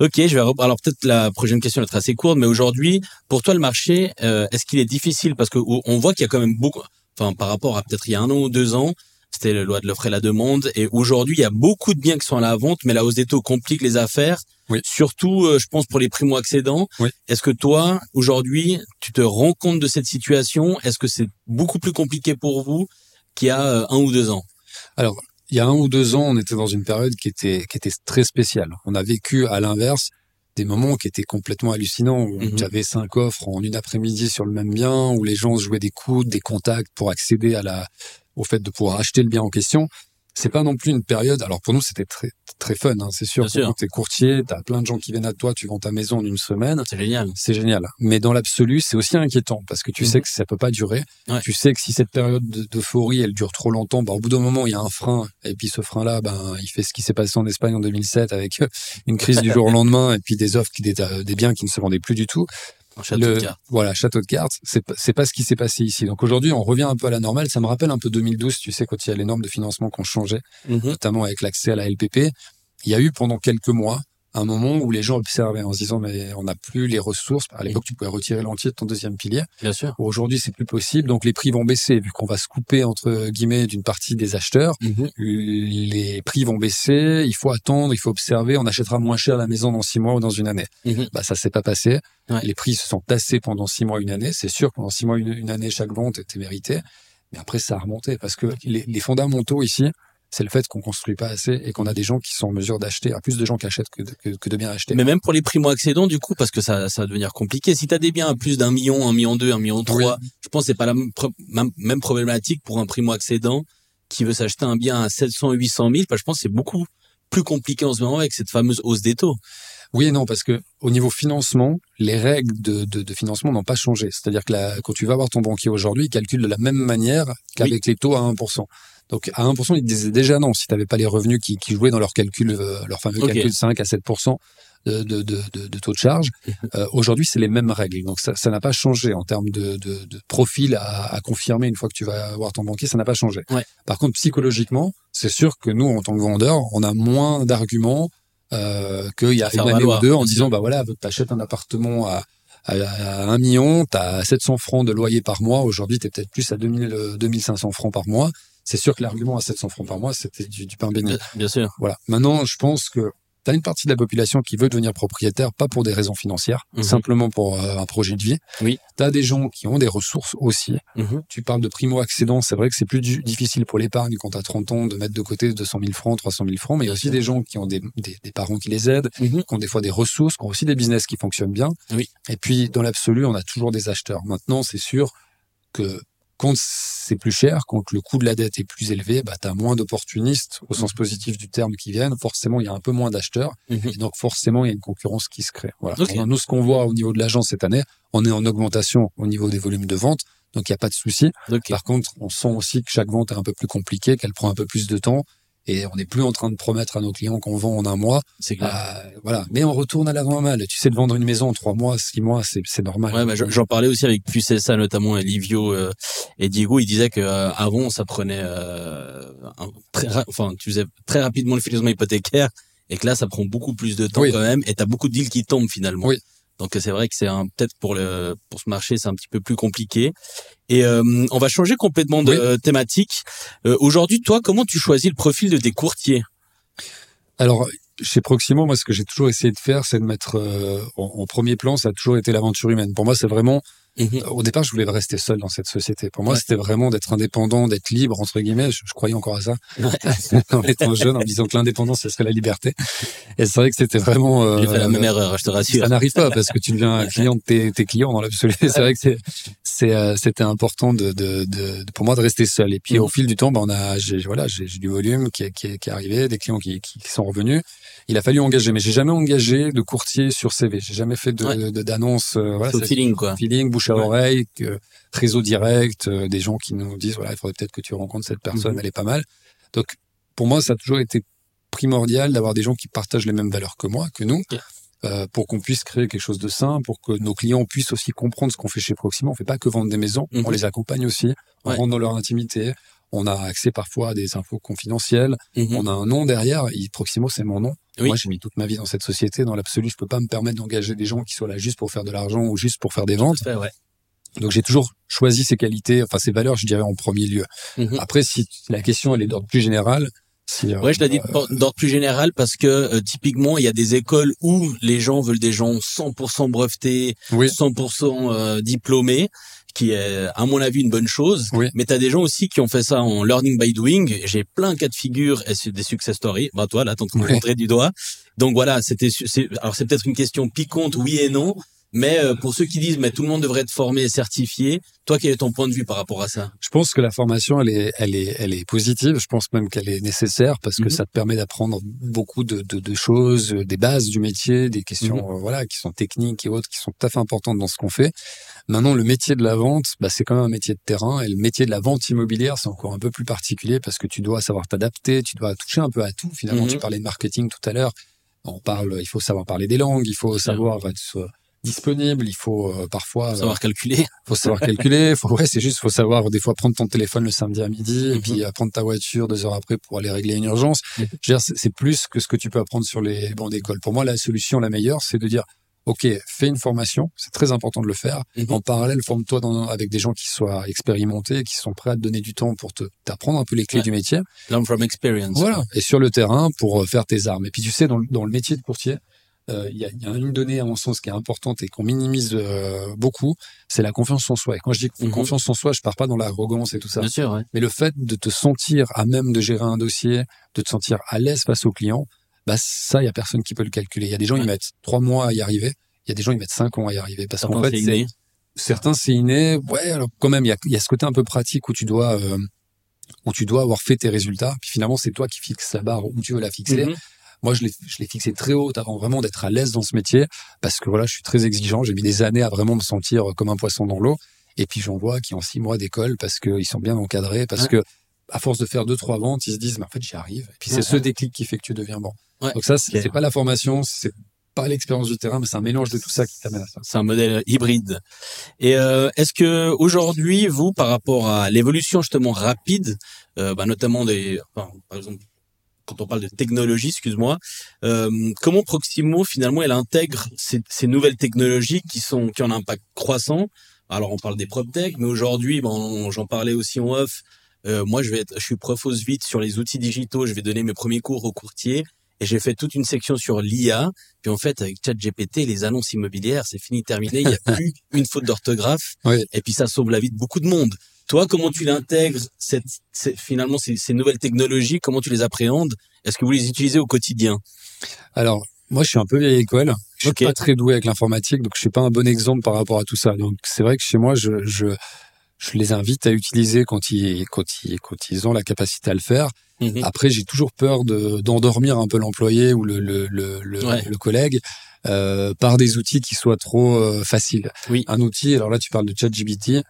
Ok, je vais alors peut-être la prochaine question va être assez courte, mais aujourd'hui, pour toi le marché, euh, est-ce qu'il est difficile? Parce que on voit qu'il y a quand même beaucoup, enfin par rapport à peut-être il y a un an ou deux ans, c'était la loi de l'offre et la demande. Et aujourd'hui, il y a beaucoup de biens qui sont à la vente, mais la hausse des taux complique les affaires. Oui. Surtout, euh, je pense, pour les primo-accédants. Oui. Est-ce que toi, aujourd'hui, tu te rends compte de cette situation? Est-ce que c'est beaucoup plus compliqué pour vous qu'il y a euh, un ou deux ans? Alors, il y a un ou deux ans, on était dans une période qui était, qui était très spéciale. On a vécu, à l'inverse, des moments qui étaient complètement hallucinants. Où mm avais cinq offres en une après-midi sur le même bien, où les gens jouaient des coudes, des contacts pour accéder à la, au fait de pouvoir acheter le bien en question. C'est pas non plus une période. Alors pour nous, c'était très très fun. Hein, c'est sûr. Quand t'es courtier, t'as plein de gens qui viennent à toi, tu vends ta maison en une semaine. C'est génial. C'est génial. Mais dans l'absolu, c'est aussi inquiétant parce que tu mhm. sais que ça peut pas durer. Tu sais que si cette période d'euphorie, elle dure trop longtemps, bah, au bout d'un moment, il y a un frein. Et puis ce frein-là, ben, il fait ce qui s'est passé en Espagne en 2007 avec une crise du jour au lendemain et puis des offres qui des, des biens qui ne se vendaient plus du tout château de cartes. Voilà, château de cartes. C'est c'est pas ce qui s'est passé ici. Donc aujourd'hui, on revient un peu à la normale. Ça me rappelle un peu 2012, tu sais, quand il y a les normes de financement qui ont changé, mhm. notamment avec l'accès à la LPP. Il y a eu pendant quelques mois un moment où les gens observaient en se disant mais on n'a plus les ressources. À l'époque, tu pouvais retirer l'entier de ton deuxième pilier. Bien sûr. Aujourd'hui, c'est plus possible. Donc les prix vont baisser vu qu'on va se couper entre guillemets d'une partie des acheteurs. Mhm. Les prix vont baisser. Il faut attendre, il faut observer. On achètera moins cher la maison dans six mois ou dans une année. Mhm. Bah ça s'est pas passé. Les prix se sont tassés pendant six mois, une année. C'est sûr, pendant six mois, une, année, chaque vente était méritée. Mais après, ça a remonté parce que les, les fondamentaux ici, c'est le fait qu'on construit pas assez et qu'on a des gens qui sont en mesure d'acheter, à plus de gens qui achètent que de, que, de bien acheter. Mais même pour les primo-accédants, du coup, parce que ça, ça va devenir compliqué. Si tu as des biens à plus d'un million, un million deux, un million trois, je pense que c'est pas la même, même problématique pour un primo-accédant qui veut s'acheter un bien à 700, 800 000. je pense que c'est beaucoup plus compliqué en ce moment avec cette fameuse hausse des taux. Oui et non, parce que au niveau financement, les règles de, de, de financement n'ont pas changé. C'est-à-dire que la, quand tu vas voir ton banquier aujourd'hui, il calcule de la même manière qu'avec les taux à 1%. Donc à 1%, il disait déjà non si tu n'avais pas les revenus qui, qui, jouaient dans leur calcul, euh, leur fameux calcul 5 à 7% de, de, de, de, taux de charge. Euh, aujourd'hui, c'est les mêmes règles. Donc ça n'a pas changé en termes de, profil à, à, confirmer une fois que tu vas voir ton banquier, ça n'a pas changé. Ouais. Par contre, psychologiquement, c'est sûr que nous, en tant que vendeurs, on a moins d'arguments euh, qu'il y a une année ou deux en disant, bah voilà, t'achètes un appartement à, à, 1 million, t'as 700 francs de loyer par mois. Aujourd'hui, t'es peut-être plus à 2000, 2500 francs par mois. C'est sûr que l'argument à 700 francs par mois, c'était du, du pain béni. Bien sûr. Voilà. Maintenant, je pense que tu as une partie de la population qui veut devenir propriétaire, pas pour des raisons financières, mhm. simplement pour euh, un projet de vie. Oui. Tu as des gens qui ont des ressources aussi. Mhm. Tu parles de primo-accédants, c'est vrai que c'est plus difficile pour l'épargne quand tu as 30 ans de mettre de côté 200 000 francs, 300 000 francs, mais il y a aussi des gens qui ont des, des, des parents qui les aident, mhm. qui ont des fois des ressources, qui ont aussi des business qui fonctionnent bien. Oui. Et puis, dans l'absolu, on a toujours des acheteurs. Maintenant, c'est sûr que quand c'est plus cher, quand le coût de la dette est plus élevé, bah, tu as moins d'opportunistes au sens positif du terme qui viennent. Forcément, il y a un peu moins d'acheteurs. Mhm. Et donc, forcément, il y a une concurrence qui se crée. Voilà. Nous, ce qu'on voit au niveau de l'agence cette année, on est en augmentation au niveau des volumes de vente. Donc, il n'y a pas de souci. Par contre, on sent aussi que chaque vente est un peu plus compliquée, qu'elle prend un peu plus de temps et on n'est plus en train de promettre à nos clients qu'on vend en un mois. C'est clair. Euh, voilà. Mais on retourne à l'avant mal. Tu sais, de vendre une maison en trois mois, six mois, c'est, c'est normal. Ouais, bah, j'en parlais aussi avec ça notamment Livio euh, et Diego. Ils disaient que euh, avant, ça prenait, un, très, enfin, tu faisais très rapidement le financement hypothécaire et que là, ça prend beaucoup plus de temps quand même. Et t'as beaucoup de deals qui tombent finalement. Oui. Donc c'est vrai que c'est un peut-être pour le pour ce marché c'est un petit peu plus compliqué. Et euh, on va changer complètement de thématique. Euh, aujourd'hui, toi, comment tu choisis le profil de tes courtiers? Alors chez Proximo, moi, ce que j'ai toujours essayé de faire, c'est de mettre euh, en, premier plan, ça a toujours été l'aventure humaine. Pour moi, c'est vraiment Mhm. Au départ, je voulais rester seul dans cette société. Pour moi, c'était vraiment d'être indépendant, d'être libre, entre guillemets. Je, croyais encore à ça en étant jeune, en disant que l'indépendance, ce serait la liberté. Et c'est vrai que c'était vraiment... Euh, J'ai fait la même erreur, je te rassure. Ça n'arrive pas parce que tu deviens client de tes, tes clients dans l'absolu. C'est vrai que c'est, c'est, euh, c'était important de, de, de, pour moi de rester seul. Et puis, au mhm. fil du temps, ben, on a, j'ai, voilà, j'ai, du volume qui, qui, qui est arrivé, des clients qui, qui, sont revenus. Il a fallu engager, mais j'ai jamais engagé de courtier sur CV. J'ai jamais fait de, d'annonce. Euh, voilà, feeling, quoi. Feeling, bouche à oreille, que, réseau direct, euh, des gens qui nous disent voilà, il faudrait peut-être que tu rencontres cette personne, mhm. elle est pas mal. Donc pour moi, ça a toujours été primordial d'avoir des gens qui partagent les mêmes valeurs que moi, que nous. Euh, pour qu'on puisse créer quelque chose de sain, pour que nos clients puissent aussi comprendre ce qu'on fait chez Proxima. On fait pas que vendre des maisons, on mhm. les accompagne aussi, on rentre dans leur intimité, on a accès parfois à des infos confidentielles, mhm. on a un nom derrière, Proximo c'est mon nom. Moi j'ai mis toute ma vie dans cette société, dans l'absolu je peux pas me permettre d'engager des gens qui soient là juste pour faire de l'argent ou juste pour faire des ventes. ouais. Donc j'ai toujours choisi ces qualités, enfin ces valeurs, je dirais en premier lieu. Mhm. Après, si la question elle est d'ordre plus général, si, euh, ouais, je l'ai dit euh, d'ordre plus général parce que euh, typiquement il y a des écoles où les gens veulent des gens 100% brevetés, 100% diplômés, qui est à mon avis une bonne chose. Oui. Mais tu as des gens aussi qui ont fait ça en learning by doing. J'ai plein de cas de figure et c'est des success stories. Bah toi là, train de montrer du doigt. Donc voilà, c'était alors c'est peut-être une question piquante, oui et non. Mais euh, pour ceux qui disent, mais tout le monde devrait être formé et certifié, toi, quel est ton point de vue par rapport à ça? Je pense que la formation, elle est, elle est, elle est positive. Je pense même qu'elle est nécessaire parce que mhm. ça te permet d'apprendre beaucoup de, de, de, choses, euh, des bases du métier, des questions, mhm. euh, voilà, qui sont techniques et autres, qui sont tout à fait importantes dans ce qu'on fait. Maintenant, le métier de la vente, bah, c'est quand même un métier de terrain et le métier de la vente immobilière, c'est encore un peu plus particulier parce que tu dois savoir t'adapter, tu dois toucher un peu à tout. Finalement, mhm. tu parlais de marketing tout à l'heure. On parle, il faut savoir parler des langues, il faut savoir être disponible. Il faut euh, parfois faut savoir calculer. Faut savoir calculer. Faut ouais, c'est juste faut savoir des fois prendre ton téléphone le samedi à midi et mhm. puis euh, prendre ta voiture deux heures après pour aller régler une urgence. c'est plus que ce que tu peux apprendre sur les bancs d'école. Pour moi, la solution la meilleure, c'est de dire Ok, fais une formation, c'est très important de le faire. Mhm. En parallèle, forme-toi avec des gens qui soient expérimentés, qui sont prêts à te donner du temps pour te t'apprendre un peu les clés du métier. Learn from experience. Voilà. Et sur le terrain pour euh, faire tes armes. Et puis tu sais, dans, dans le métier de courtier, euh, il y, a, y, a, une donnée à mon sens qui est importante et qu'on minimise euh, beaucoup, c'est la confiance en soi. Et quand je dis mhm. confiance en soi, je pars pas dans l'arrogance et tout ça. Bien sûr, ouais. Mais le fait de te sentir à même de gérer un dossier, de te sentir à l'aise face au client, bah ça, il y a personne qui peut le calculer. Il y a des gens qui mettent trois mois à y arriver. Il y a des gens qui mettent cinq ans à y arriver parce qu'en fait, c'est certains c'est inné. Ouais, alors quand même, il y a, y a, ce côté un peu pratique où tu dois euh, où tu dois avoir fait tes résultats. Puis finalement, c'est toi qui fixes la barre où tu veux la fixer. Mhm. Moi, je l'ai fixé très haut avant vraiment d'être à l'aise dans ce métier parce que voilà, je suis très exigeant. J'ai mis des années à vraiment me sentir comme un poisson dans l'eau. Et puis j'en vois qui ont six mois d'école parce qu'ils sont bien encadrés, parce que à force de faire deux trois ventes, ils se disent mais en fait j'y arrive. Et puis c'est ce déclic qui fait que tu deviens bon. Donc ça, c'est pas la formation, c'est pas l'expérience du terrain, mais c'est un mélange de tout ça qui t'amène à ça. C'est un modèle hybride. Et euh, est-ce que aujourd'hui, vous, par rapport à l'évolution justement rapide, euh, bah, notamment des, enfin, par exemple, quand on parle de technologie, excuse-moi, euh, comment Proximo finalement elle intègre ces, ces, nouvelles technologies qui sont qui ont un impact croissant? Alors on parle des PropTech, mais aujourd'hui, bon, j'en parlais aussi en off. Euh, moi, je vais être, je suis prof vite sur les outils digitaux. Je vais donner mes premiers cours aux courtiers et j'ai fait toute une section sur l'IA. Puis en fait, avec ChatGPT, les annonces immobilières, c'est fini, terminé. Il n'y a plus une faute d'orthographe. Oui. Et puis ça sauve la vie de beaucoup de monde. Toi, comment tu l'intègres cette, finalement ces, ces, nouvelles technologies? Comment tu les appréhendes? Est-ce que vous les utilisez au quotidien? Alors, moi, je suis un peu vieille école. Je suis okay. pas très doué avec l'informatique, donc je suis pas un bon exemple par rapport à tout ça. Donc c'est vrai que chez moi, je, je, je les invite à utiliser quand ils, quand ils, quand ils ont la capacité à le faire. Mmh. Après, j'ai toujours peur de d'endormir un peu l'employé ou le le le, le, ouais. le collègue euh, par des outils qui soient trop euh, faciles. Oui. Un outil, alors là, tu parles de ChatGPT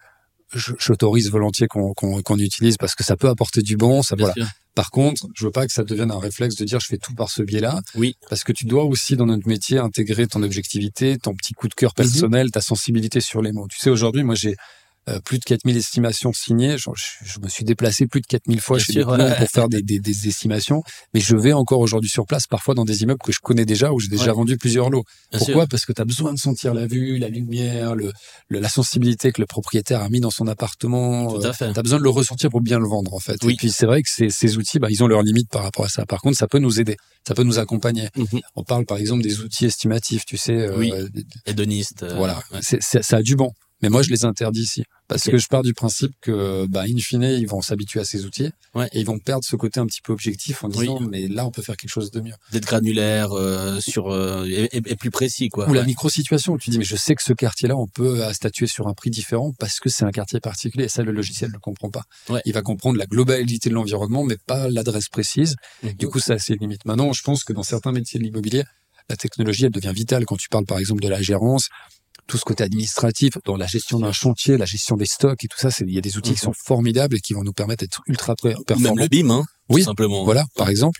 j'autorise volontiers qu'on qu'on utilise parce que ça peut apporter du bon. Ça, voilà. Par contre, je veux pas que ça devienne un réflexe de dire je fais tout par ce biais-là. Oui. Parce que tu dois aussi dans notre métier intégrer ton objectivité, ton petit coup de cœur personnel, mmh. ta sensibilité sur les mots. Tu sais, aujourd'hui, moi j'ai euh, plus de 4000 estimations signées. Je, je, me suis déplacé plus de 4000 fois chez sûr, des clients pour faire des, des, des, estimations. Mais je vais encore aujourd'hui sur place, parfois dans des immeubles que je connais déjà, où j'ai déjà ouais. vendu plusieurs lots. Bien Pourquoi sûr? Parce que tu as besoin de sentir la vue, la lumière, le, le, la sensibilité que le propriétaire a mis dans son appartement. Tout à fait. Euh, tu as besoin de le ressentir pour bien le vendre, en fait. Oui. Et puis c'est vrai que ces, ces outils, bah, ils ont leurs limites par rapport à ça. Par contre, ça peut nous aider. Ça peut nous accompagner. Mm -hmm. On parle par exemple des outils estimatifs, tu sais. Euh, oui. Hédonistes. Euh, voilà. Ouais. C est, ça a du bon. Mais moi, je les interdis ici. Parce okay. que je pars du principe que, bah, in fine, ils vont s'habituer à ces outils. Ouais. Et ils vont perdre ce côté un petit peu objectif en disant, oui. mais là, on peut faire quelque chose de mieux. D'être granulaire, euh, sur, euh, et, et, plus précis, quoi. Ou ouais. la micro-situation où tu dis, mais je sais que ce quartier-là, on peut euh, statuer sur un prix différent parce que c'est un quartier particulier. Et ça, le logiciel ne le comprend pas. Ouais. Il va comprendre la globalité de l'environnement, mais pas l'adresse précise. Mmh. Du coup, ça a ses limites. Maintenant, je pense que dans certains métiers de l'immobilier, la technologie, elle devient vitale quand tu parles, par exemple, de la gérance tout ce côté administratif, dans la gestion d'un chantier, la gestion des stocks et tout ça, il y a des outils qui sont formidables et qui vont nous permettre d'être ultra performants. Même le BIM, hein, oui, simplement. Voilà, par exemple.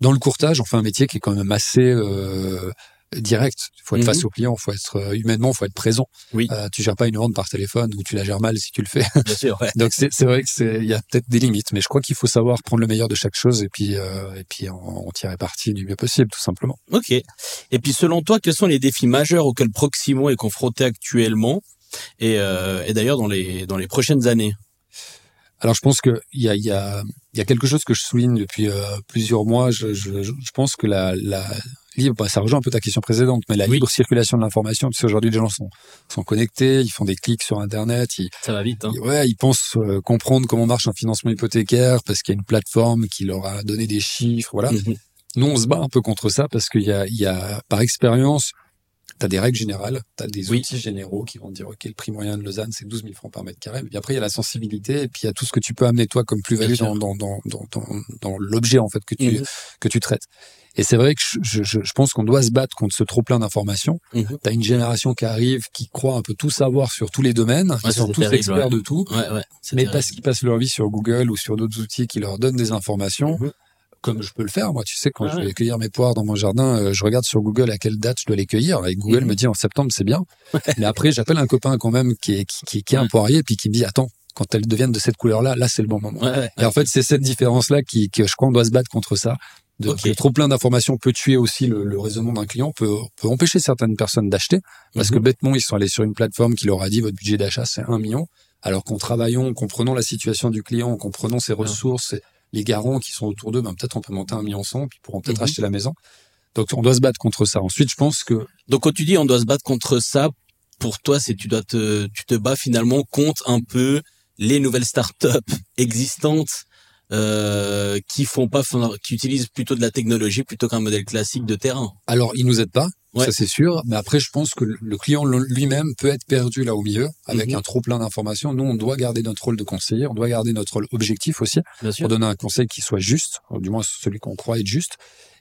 Dans le courtage, on fait un métier qui est quand même assez euh, direct. Il faut être mmh. face au client, il faut être euh, humainement, il faut être présent. Oui. Euh, tu gères pas une vente par téléphone ou tu la gères mal si tu le fais. Bien sûr. Ouais. Donc c'est vrai que c'est il y a peut-être des limites, mais je crois qu'il faut savoir prendre le meilleur de chaque chose et puis euh, et puis en, en tirer parti du mieux possible, tout simplement. Ok. Et puis selon toi, quels sont les défis majeurs auxquels Proximo est confronté actuellement et, euh, et d'ailleurs dans les dans les prochaines années? Alors je pense que il y a il y a il y a quelque chose que je souligne depuis euh, plusieurs mois. Je, je, je pense que la, la libre, bah, ça rejoint un peu ta question précédente, mais la oui. libre circulation de l'information. Tu sais, aujourd'hui, les gens sont, sont connectés, ils font des clics sur Internet. Ils, ça va vite. Hein. Ouais, ils pensent euh, comprendre comment marche un financement hypothécaire parce qu'il y a une plateforme qui leur a donné des chiffres. Voilà. Mm -hmm. Nous, on se bat un peu contre ça parce qu'il y a, il y a, par expérience, tu as des règles générales, tu as des oui. outils généraux qui vont te dire, OK, le prix moyen de Lausanne, c'est 12 000 francs par mètre carré. Mais puis après, il y a la sensibilité et puis il y a tout ce que tu peux amener toi comme plus-value dans, dans, dans, dans, dans, l'objet, en fait, que tu, mmh. que tu traites. Et c'est vrai que je, je, je pense qu'on doit se battre contre ce trop plein d'informations. Mmh. Tu as une génération qui arrive, qui croit un peu tout savoir sur tous les domaines, ouais, qui sont tous terrible, experts ouais. de tout, ouais, ouais, mais terrible. parce qu'ils passent leur vie sur Google ou sur d'autres outils qui leur donnent des informations. Mmh comme je peux le faire. Moi, tu sais, quand ah je vais cueillir mes poires dans mon jardin, euh, je regarde sur Google à quelle date je dois les cueillir. Et Google mmh. me dit en septembre, c'est bien. Mais après, j'appelle un copain quand même qui est, qui, qui, qui est un poirier, puis qui me dit, attends, quand elles deviennent de cette couleur-là, là, c'est le bon moment. Ouais, et en fait, c'est cette différence-là qui, que je crois qu'on doit se battre contre ça. De, okay. trop plein d'informations peut tuer aussi le, le raisonnement d'un client, peut, peut empêcher certaines personnes d'acheter, parce mmh. que bêtement, ils sont allés sur une plateforme qui leur a dit votre budget d'achat, c'est un million. Alors qu'en travaillant, en comprenant la situation du client, en comprenant ses ressources, les garants qui sont autour d'eux, ben peut-être on peut monter un million cent, puis pourront peut-être mmh. acheter la maison. Donc on doit se battre contre ça. Ensuite, je pense que donc quand tu dis on doit se battre contre ça, pour toi, c'est tu dois te tu te bats finalement contre un peu les nouvelles startups existantes euh, qui font pas, qui utilisent plutôt de la technologie plutôt qu'un modèle classique de terrain. Alors, ils nous aident pas, ça c'est sûr. Mais après, je pense que le client lui-même peut être perdu là au milieu avec mhm. un trop plein d'informations. Nous, on doit garder notre rôle de conseiller, on doit garder notre rôle objectif aussi pour donner un conseil qui soit juste, du moins celui qu'on croit être juste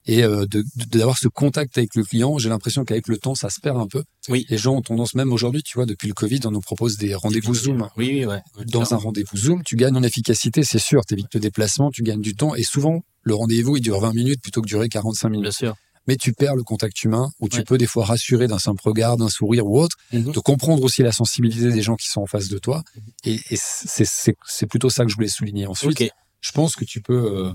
et euh, de d'avoir ce contact avec le client. J'ai l'impression qu'avec le temps, ça se perd un peu. Oui. Les gens ont tendance, même aujourd'hui, tu vois, depuis le Covid, on nous propose des rendez-vous Zoom. Oui, oui, ouais. Dans un rendez-vous Zoom, tu gagnes en efficacité, c'est sûr. Tu évites le déplacement, tu gagnes du temps. Et souvent, le rendez-vous, il dure 20 minutes plutôt que durer 45 minutes. Bien sûr. Mais tu perds le contact humain, où tu peux des fois rassurer d'un simple regard, d'un sourire ou autre, mhm. de comprendre aussi la sensibilité des gens qui sont en face de toi. Mhm. Et, et c'est plutôt ça que je voulais souligner. Ensuite, je pense que tu peux... Euh,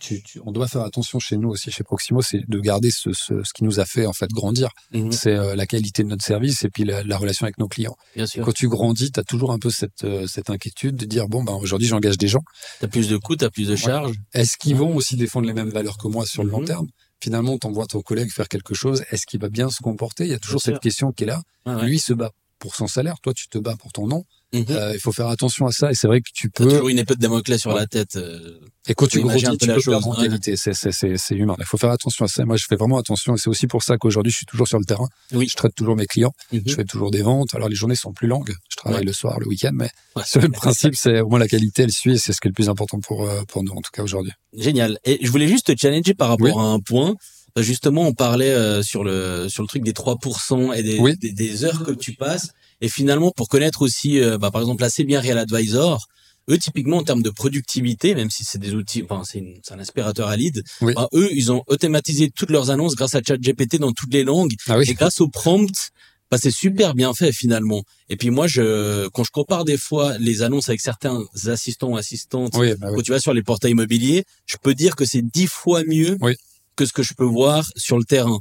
tu, on doit faire attention chez nous aussi, chez Proximo, c'est de garder ce, ce, ce, qui nous a fait en fait grandir. Mhm. C'est euh, la qualité de notre service et puis la, la relation avec nos clients. Bien sûr. Quand tu grandis, tu as toujours un peu cette, euh, cette inquiétude de dire bon ben aujourd'hui j'engage des gens. Tu as plus de coûts, tu as plus de charges. Est-ce qu'ils vont aussi défendre les mêmes valeurs que moi sur le long terme? Finalement, tu envoies ton collègue faire quelque chose, est-ce qu'il va bien se comporter? Il y a toujours cette question qui est là. Lui se bat pour son salaire, toi tu te bats pour ton nom. Mhm. Euh, il faut faire attention à ça et c'est vrai que tu peux. toujours une épée de Damoclès sur la tête. Euh, et quand tu grandis, tu peux chose, en qualité. C'est humain. Il faut faire attention à ça. Moi, je fais vraiment attention et c'est aussi pour ça qu'aujourd'hui, je suis toujours sur le terrain. Oui. Je traite toujours mes clients. Mhm. Je fais toujours des ventes. Alors les journées sont plus longues. Je travaille le soir, le week-end, mais le principe, c'est au moins la qualité, elle suit. C'est ce qui est le plus important pour euh, pour nous en tout cas aujourd'hui. Génial. Et je voulais juste te challenger par rapport à un point. Justement, on parlait sur le sur le truc des 3% et des, des, des heures que tu passes. Et finalement, pour connaître aussi, euh, bah, par exemple, assez bien Real Advisor, eux, typiquement, en termes de productivité, même si c'est des outils, enfin, c'est un aspirateur à lead, bah, eux, ils ont automatisé toutes leurs annonces grâce à ChatGPT dans toutes les langues. Ah et grâce au prompt, bah, c'est super bien fait finalement. Et puis moi, je, quand je compare des fois les annonces avec certains assistants ou assistantes, bah quand tu vas sur les portails immobiliers, je peux dire que c'est dix fois mieux que ce que je peux voir sur le terrain.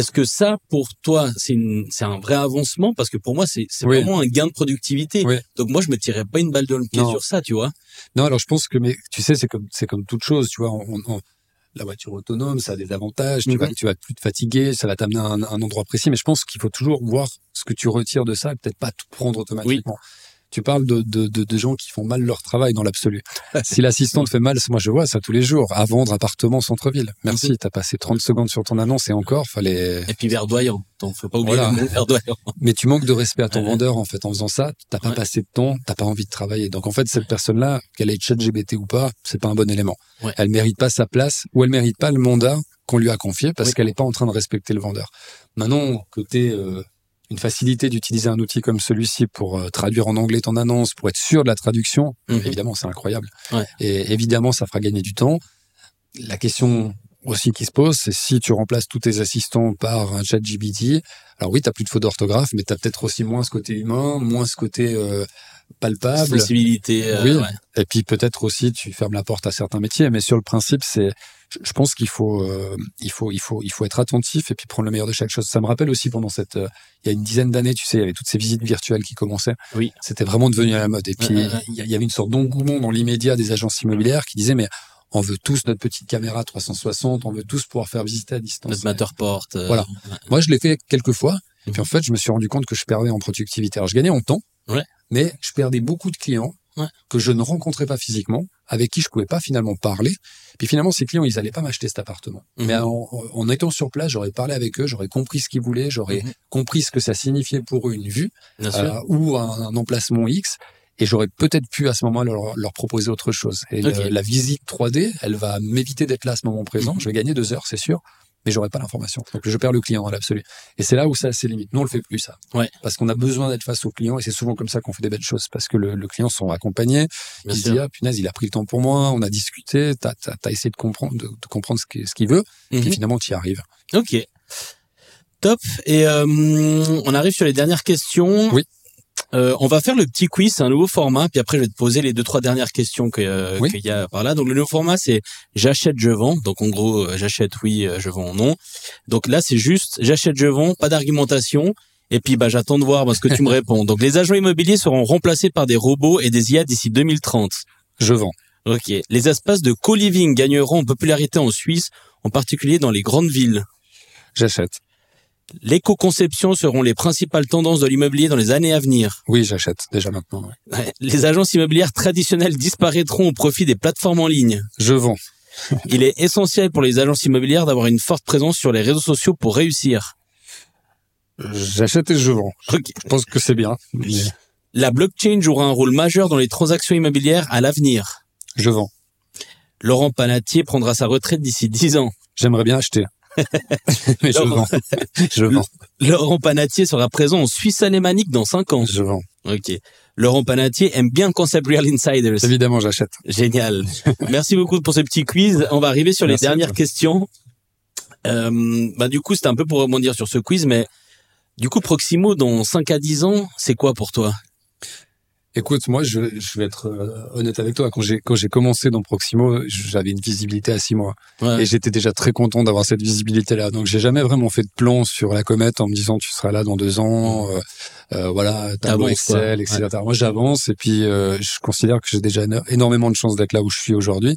Est-ce que ça, pour toi, c'est c'est un vrai avancement? Parce que pour moi, c'est vraiment un gain de productivité. Donc moi, je me tirais pas une balle dans le pied sur ça, tu vois. Non, alors je pense que, mais tu sais, c'est comme c'est comme toute chose, tu vois. la voiture autonome, ça a des avantages. Tu vas tu vas plus te fatiguer, ça va t'amener à un, un, endroit précis. Mais je pense qu'il faut toujours voir ce que tu retires de ça, et peut-être pas tout prendre automatiquement tu parles de, de, de, gens qui font mal leur travail dans l'absolu. si l'assistante fait mal, moi je vois ça tous les jours, à vendre appartement centre-ville. Merci, t'as passé 30 secondes sur ton annonce et encore, fallait... Et puis verdoyant, t'en faut pas oublier le verdoyant. Mais tu manques de respect à ton vendeur en fait en faisant ça, t'as pas passé de temps, t'as pas envie de travailler. Donc en fait, cette personne-là, qu'elle ait chat GBT ou pas, c'est pas un bon élément. Elle mérite pas sa place ou elle mérite pas le mandat qu'on lui a confié parce qu'elle est pas en train de respecter le vendeur. Maintenant, côté... Euh, une facilité d'utiliser un outil comme celui-ci pour euh, traduire en anglais ton annonce, pour être sûr de la traduction, mhm. évidemment, c'est incroyable. Ouais. Et évidemment, ça fera gagner du temps. La question aussi qui se pose, c'est si tu remplaces tous tes assistants par un chat GBT, alors oui, tu plus de fautes d'orthographe, mais tu as peut-être aussi moins ce côté humain, moins ce côté euh, palpable. Possibilité. Euh, oui. Et puis peut-être aussi tu fermes la porte à certains métiers, mais sur le principe, c'est je pense qu'il faut, euh, il faut, il faut, il faut être attentif et puis prendre le meilleur de chaque chose. Ça me rappelle aussi pendant cette, euh, il y a une dizaine d'années, tu sais, il y avait toutes ces visites virtuelles qui commençaient. Oui. C'était vraiment devenu à la mode. Et puis il y avait une sorte d'engouement dans l'immédiat des agences immobilières qui disaient mais on veut tous notre petite caméra 360, on veut tous pouvoir faire visiter à distance. Notre Matterport. Euh, voilà. Moi, je l'ai fait quelques fois. Et puis en fait, je me suis rendu compte que je perdais en productivité. Alors, je gagnais en temps, ouais. mais je perdais beaucoup de clients que je ne rencontrais pas physiquement, avec qui je pouvais pas finalement parler. Puis finalement, ces clients, ils allaient pas m'acheter cet appartement. Mhm. Mais en, étant sur place, j'aurais parlé avec eux, j'aurais compris ce qu'ils voulaient, j'aurais mhm. compris ce que ça signifiait pour eux une vue euh, ou un, emplacement X. Et j'aurais peut-être pu à ce moment-là leur, proposer autre chose. Et la visite 3D, elle va m'éviter d'être là à ce moment présent. Mhm. Je vais gagner deux heures, c'est sûr mais j'aurais pas l'information. Donc je perds le client dans l'absolu. Et c'est là où ça a ses limites. Nous on le fait plus ça. Ouais. Parce qu'on a besoin d'être face au client et c'est souvent comme ça qu'on fait des belles choses parce que le, le client sont accompagnés. il se dit ah punaise il a pris le temps pour moi, on a discuté, t'as as, as, essayé de comprendre de, de comprendre ce qu'il veut et mhm. finalement tu y arrives. Ok. Top. Et euh, on arrive sur les dernières questions. Oui. Euh, on va faire le petit quiz, c'est un nouveau format, puis après je vais te poser les deux trois dernières questions que euh, qu'il y a par là. Donc le nouveau format c'est j'achète, je vends. Donc en gros euh, j'achète, oui, euh, je vends, non. Donc là c'est juste j'achète, je vends, pas d'argumentation. Et puis bah j'attends de voir ce que tu me réponds. Donc les agents immobiliers seront remplacés par des robots et des IA d'ici 2030. Je vends. Ok. Les espaces de co-living gagneront en popularité en Suisse en particulier dans les grandes villes J'achète. L'éco-conception seront les principales tendances de l'immobilier dans les années à venir. Oui, j'achète déjà maintenant. ouais. Les agences immobilières traditionnelles disparaîtront au profit des plateformes en ligne. Je vends. Il est essentiel pour les agences immobilières d'avoir une forte présence sur les réseaux sociaux pour réussir. J'achète et je vends. Je pense que c'est bien. mais La blockchain jouera un rôle majeur dans les transactions immobilières à l'avenir. Je vends. Laurent Panatier prendra sa retraite d'ici 10 ans. J'aimerais bien acheter. mais je Laurent. vends. Je vends. Laurent Panatier sera présent en Suisse alémanique dans 5 ans. Je vends. Ok. Laurent Panatier aime bien le concept Real Insiders. Évidemment, j'achète. Génial. Merci beaucoup pour ce petit quiz. On va arriver sur les Merci dernières questions. Euh, bah du coup, c'était un peu pour rebondir sur ce quiz, mais du coup, Proximo, dans 5 à 10 ans, c'est quoi pour toi? Écoute, moi, je, je vais être euh, honnête avec toi. Quand j'ai quand j'ai commencé dans Proximo, j'avais une visibilité à six mois Ouais. et j'étais déjà très content d'avoir cette visibilité-là. Donc, j'ai jamais vraiment fait de plan sur la comète en me disant tu seras là dans deux ans. euh, euh, voilà, tableau quoi. Excel, etc. Moi, j'avance et puis euh, je considère que j'ai déjà éno- énormément de chance d'être là où je suis aujourd'hui,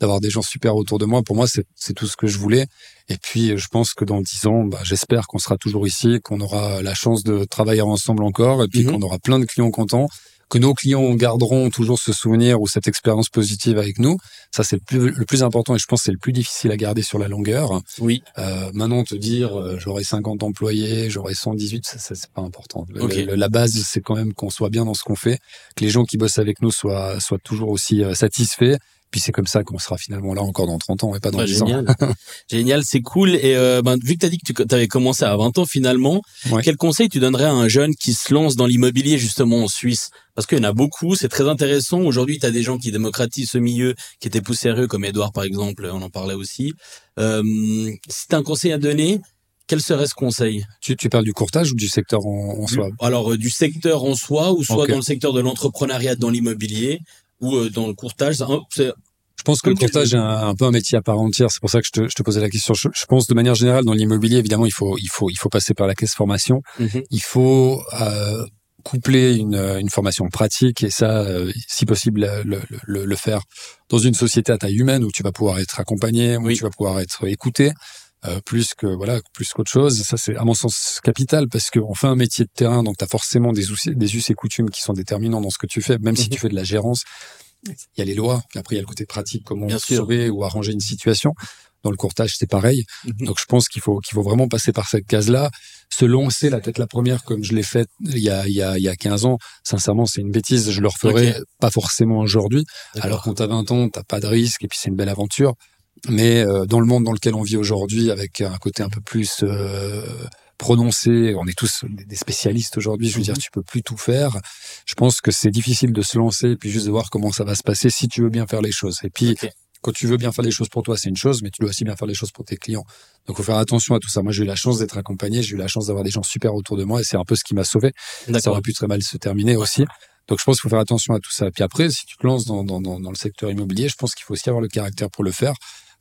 d'avoir des gens super autour de moi. Pour moi, c'est c'est tout ce que je voulais. Et puis, euh, je pense que dans dix ans, bah, j'espère qu'on sera toujours ici, qu'on aura la chance de travailler ensemble encore et puis Mhm. qu'on aura plein de clients contents que nos clients garderont toujours ce souvenir ou cette expérience positive avec nous. Ça, c'est le plus, le plus important et je pense que c'est le plus difficile à garder sur la longueur. Oui. Euh, maintenant, te dire, euh, j'aurai 50 employés, j'aurai 118, ça, ça c'est pas important. Le- Ok. le- la base, c'est quand même qu'on soit bien dans ce qu'on fait, que les gens qui bossent avec nous soient, soient toujours aussi euh, satisfaits. Puis c'est comme ça qu'on sera finalement là encore dans 30 ans et pas dans Ouais, 10 ans. génial. génial, c'est cool. Et euh, ben, vu que tu as dit que tu avais commencé à 20 ans finalement, Ouais. quel conseil tu donnerais à un jeune qui se lance dans l'immobilier justement en Suisse? Parce qu'il y en a beaucoup, c'est très intéressant. Aujourd'hui, tu as des gens qui démocratisent ce milieu, qui étaient poussiéreux, comme Edouard par exemple, on en parlait aussi. Euh, si tu as un conseil à donner, quel serait ce conseil? Tu, tu parles du courtage ou du secteur en, en soi? Alors, euh, du secteur en soi, ou soit dans le secteur de l'entrepreneuriat dans l'immobilier, ou euh, dans le courtage. C'est Je pense que le courtage est un, un peu un métier à part entière. C'est pour ça que je te, je te posais la question. Je, je pense de manière générale dans l'immobilier, évidemment, il faut, il faut, il faut passer par la caisse formation. Il faut euh, coupler une, une formation pratique et ça, euh, si possible, le, le, le faire dans une société à taille humaine où tu vas pouvoir être accompagné, où Oui. tu vas pouvoir être écouté. Euh, plus que voilà plus qu'autre chose ça c'est à mon sens capital parce qu'on fait un métier de terrain donc tu as forcément des us, des us et coutumes qui sont déterminants dans ce que tu fais même si Mhm. tu fais de la gérance il y a les lois puis après il y a le côté pratique comment Bien sûr. sauver ou arranger une situation dans le courtage c'est pareil Mhm. donc je pense qu'il faut qu'il faut vraiment passer par cette case-là, se lancer la tête la première comme je l'ai fait il y a il y a il y a 15 ans. Sincèrement, c'est une bêtise, je le referai pas forcément aujourd'hui. Alors quand t'as 20 ans, t'as pas de risque et puis c'est une belle aventure. Mais euh, dans le monde dans lequel on vit aujourd'hui, avec un côté un peu plus euh, prononcé, on est tous des spécialistes aujourd'hui. Je veux dire, Mhm. tu peux plus tout faire. Je pense que c'est difficile de se lancer et puis juste de voir comment ça va se passer si tu veux bien faire les choses. Et puis quand tu veux bien faire les choses pour toi, c'est une chose, mais tu dois aussi bien faire les choses pour tes clients. Donc, faut faire attention à tout ça. Moi, j'ai eu la chance d'être accompagné, j'ai eu la chance d'avoir des gens super autour de moi, et c'est un peu ce qui m'a sauvé. Ça aurait pu très mal se terminer aussi. Donc, je pense qu'il faut faire attention à tout ça. Puis après, si tu te lances dans, dans, dans le secteur immobilier, je pense qu'il faut aussi avoir le caractère pour le faire.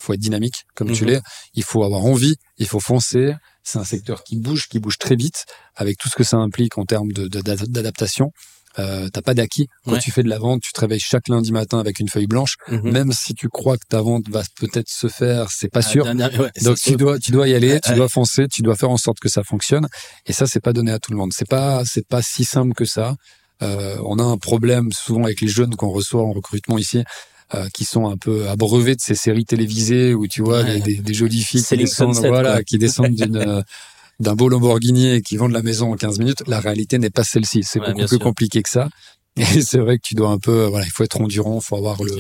Il faut être dynamique, comme tu Mhm. l'es. Il faut avoir envie, il faut foncer. C'est un secteur qui bouge, qui bouge très vite, avec tout ce que ça implique en termes de- de- d'adaptation. Euh, t'as pas d'acquis. Quand Ouais. tu fais de la vente, tu te réveilles chaque lundi matin avec une feuille blanche Mhm. même si tu crois que ta vente va peut-être se faire, c'est pas Ah, sûr. dernière- ouais, Donc tu dois tu dois y aller, tu dois foncer, tu dois faire en sorte que ça fonctionne. Et ça c'est pas donné à tout le monde. C'est pas c'est pas si simple que ça. Euh, on a un problème souvent avec les jeunes qu'on reçoit en recrutement ici. Euh, qui sont un peu abreuvés de ces séries télévisées où tu vois Ouais. des, des, jolies filles qui descendent, Sunset, voilà, quoi. qui descendent d'une euh, d'un beau Lamborghini et qui vendent la maison en 15 minutes. La réalité n'est pas celle-ci. C'est Ouais, beaucoup plus sûr. compliqué que ça. Et c'est vrai que tu dois un peu, voilà, il faut être endurant, il faut avoir le,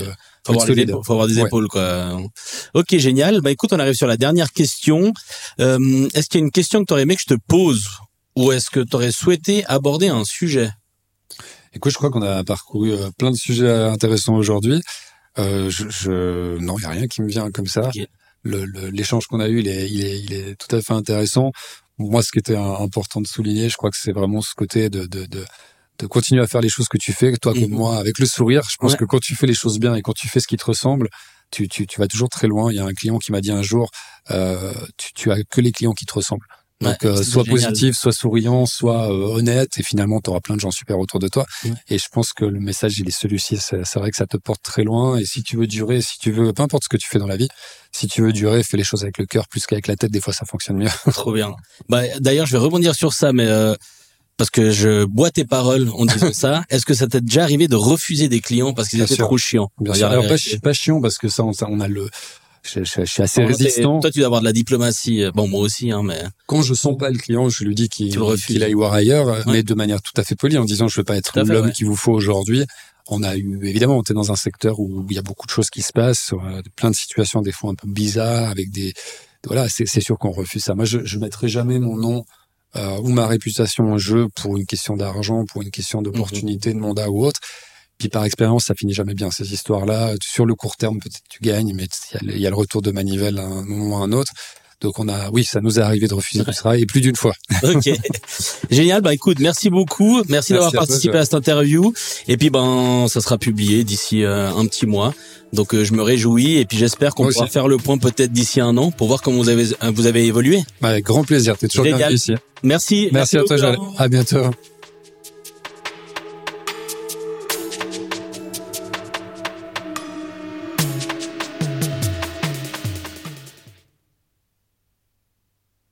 faut avoir, les solide. faut avoir des Ouais. épaules quoi. Ok génial. Bah écoute on arrive sur la dernière question. Euh, est-ce qu'il y a une question que tu aurais aimé que je te pose? Ou est-ce que tu aurais souhaité aborder un sujet? Écoute, je crois qu'on a parcouru euh, plein de sujets intéressants aujourd'hui. Euh, je, je... Non, il n'y a rien qui me vient comme ça. Ok. Le- le- L'échange qu'on a eu, il est, il, est, il est tout à fait intéressant. Moi, ce qui était important de souligner, je crois que c'est vraiment ce côté de, de, de, de continuer à faire les choses que tu fais, toi comme Mhm. moi, avec le sourire. Je pense Ouais. que quand tu fais les choses bien et quand tu fais ce qui te ressemble, tu, tu, tu vas toujours très loin. Il y a un client qui m'a dit un jour, euh, tu, tu as que les clients qui te ressemblent. Donc, euh, soit positif, soit souriant, soit euh, honnête, et finalement, tu auras plein de gens super autour de toi. Et je pense que le message, il est celui-ci. C'est vrai que ça te porte très loin. Et si tu veux durer, si tu veux, peu importe ce que tu fais dans la vie, si tu veux durer, fais les choses avec le cœur plus qu'avec la tête. Des fois, ça fonctionne mieux. Trop bien. Bah, d'ailleurs, je vais rebondir sur ça, mais euh, parce que je bois tes paroles en disant ça. Est-ce que ça t'est déjà arrivé de refuser des clients parce qu'ils étaient trop chiants? Bien sûr. Alors, pas, pas chiant parce que ça, on a le je, je, je, suis assez résistant. Toi, tu dois avoir de la diplomatie. Bon, moi aussi, hein, mais quand je sens pas le client, je lui dis qu'il qu aille voir ailleurs, mais de manière tout à fait polie, en disant je veux pas être l'homme qu'il vous faut aujourd'hui. On a eu évidemment, on est dans un secteur où il y a beaucoup de choses qui se passent, euh, plein de situations des fois un peu bizarres avec des voilà, c'est sûr qu'on refuse ça. Moi, je, je mettrai jamais mon nom euh, ou ma réputation en jeu pour une question d'argent, pour une question d'opportunité, de mandat ou autre. Puis par expérience, ça finit jamais bien ces histoires-là. Sur le court terme, peut-être tu gagnes, mais il y, a le retour de manivelle à un moment ou à un autre. Donc on a, oui, ça nous est arrivé de refuser du travail et plus d'une fois. ok, génial. Bah écoute, merci beaucoup, merci, d'avoir participé à cette interview. Et puis ben, ça sera publié d'ici euh, un petit mois. Donc euh, je me réjouis et puis j'espère qu'on pourra faire le point peut-être d'ici un an pour voir comment vous avez vous avez évolué. Avec grand plaisir. T'es toujours bien ici. Merci. Merci, à toi, À bientôt.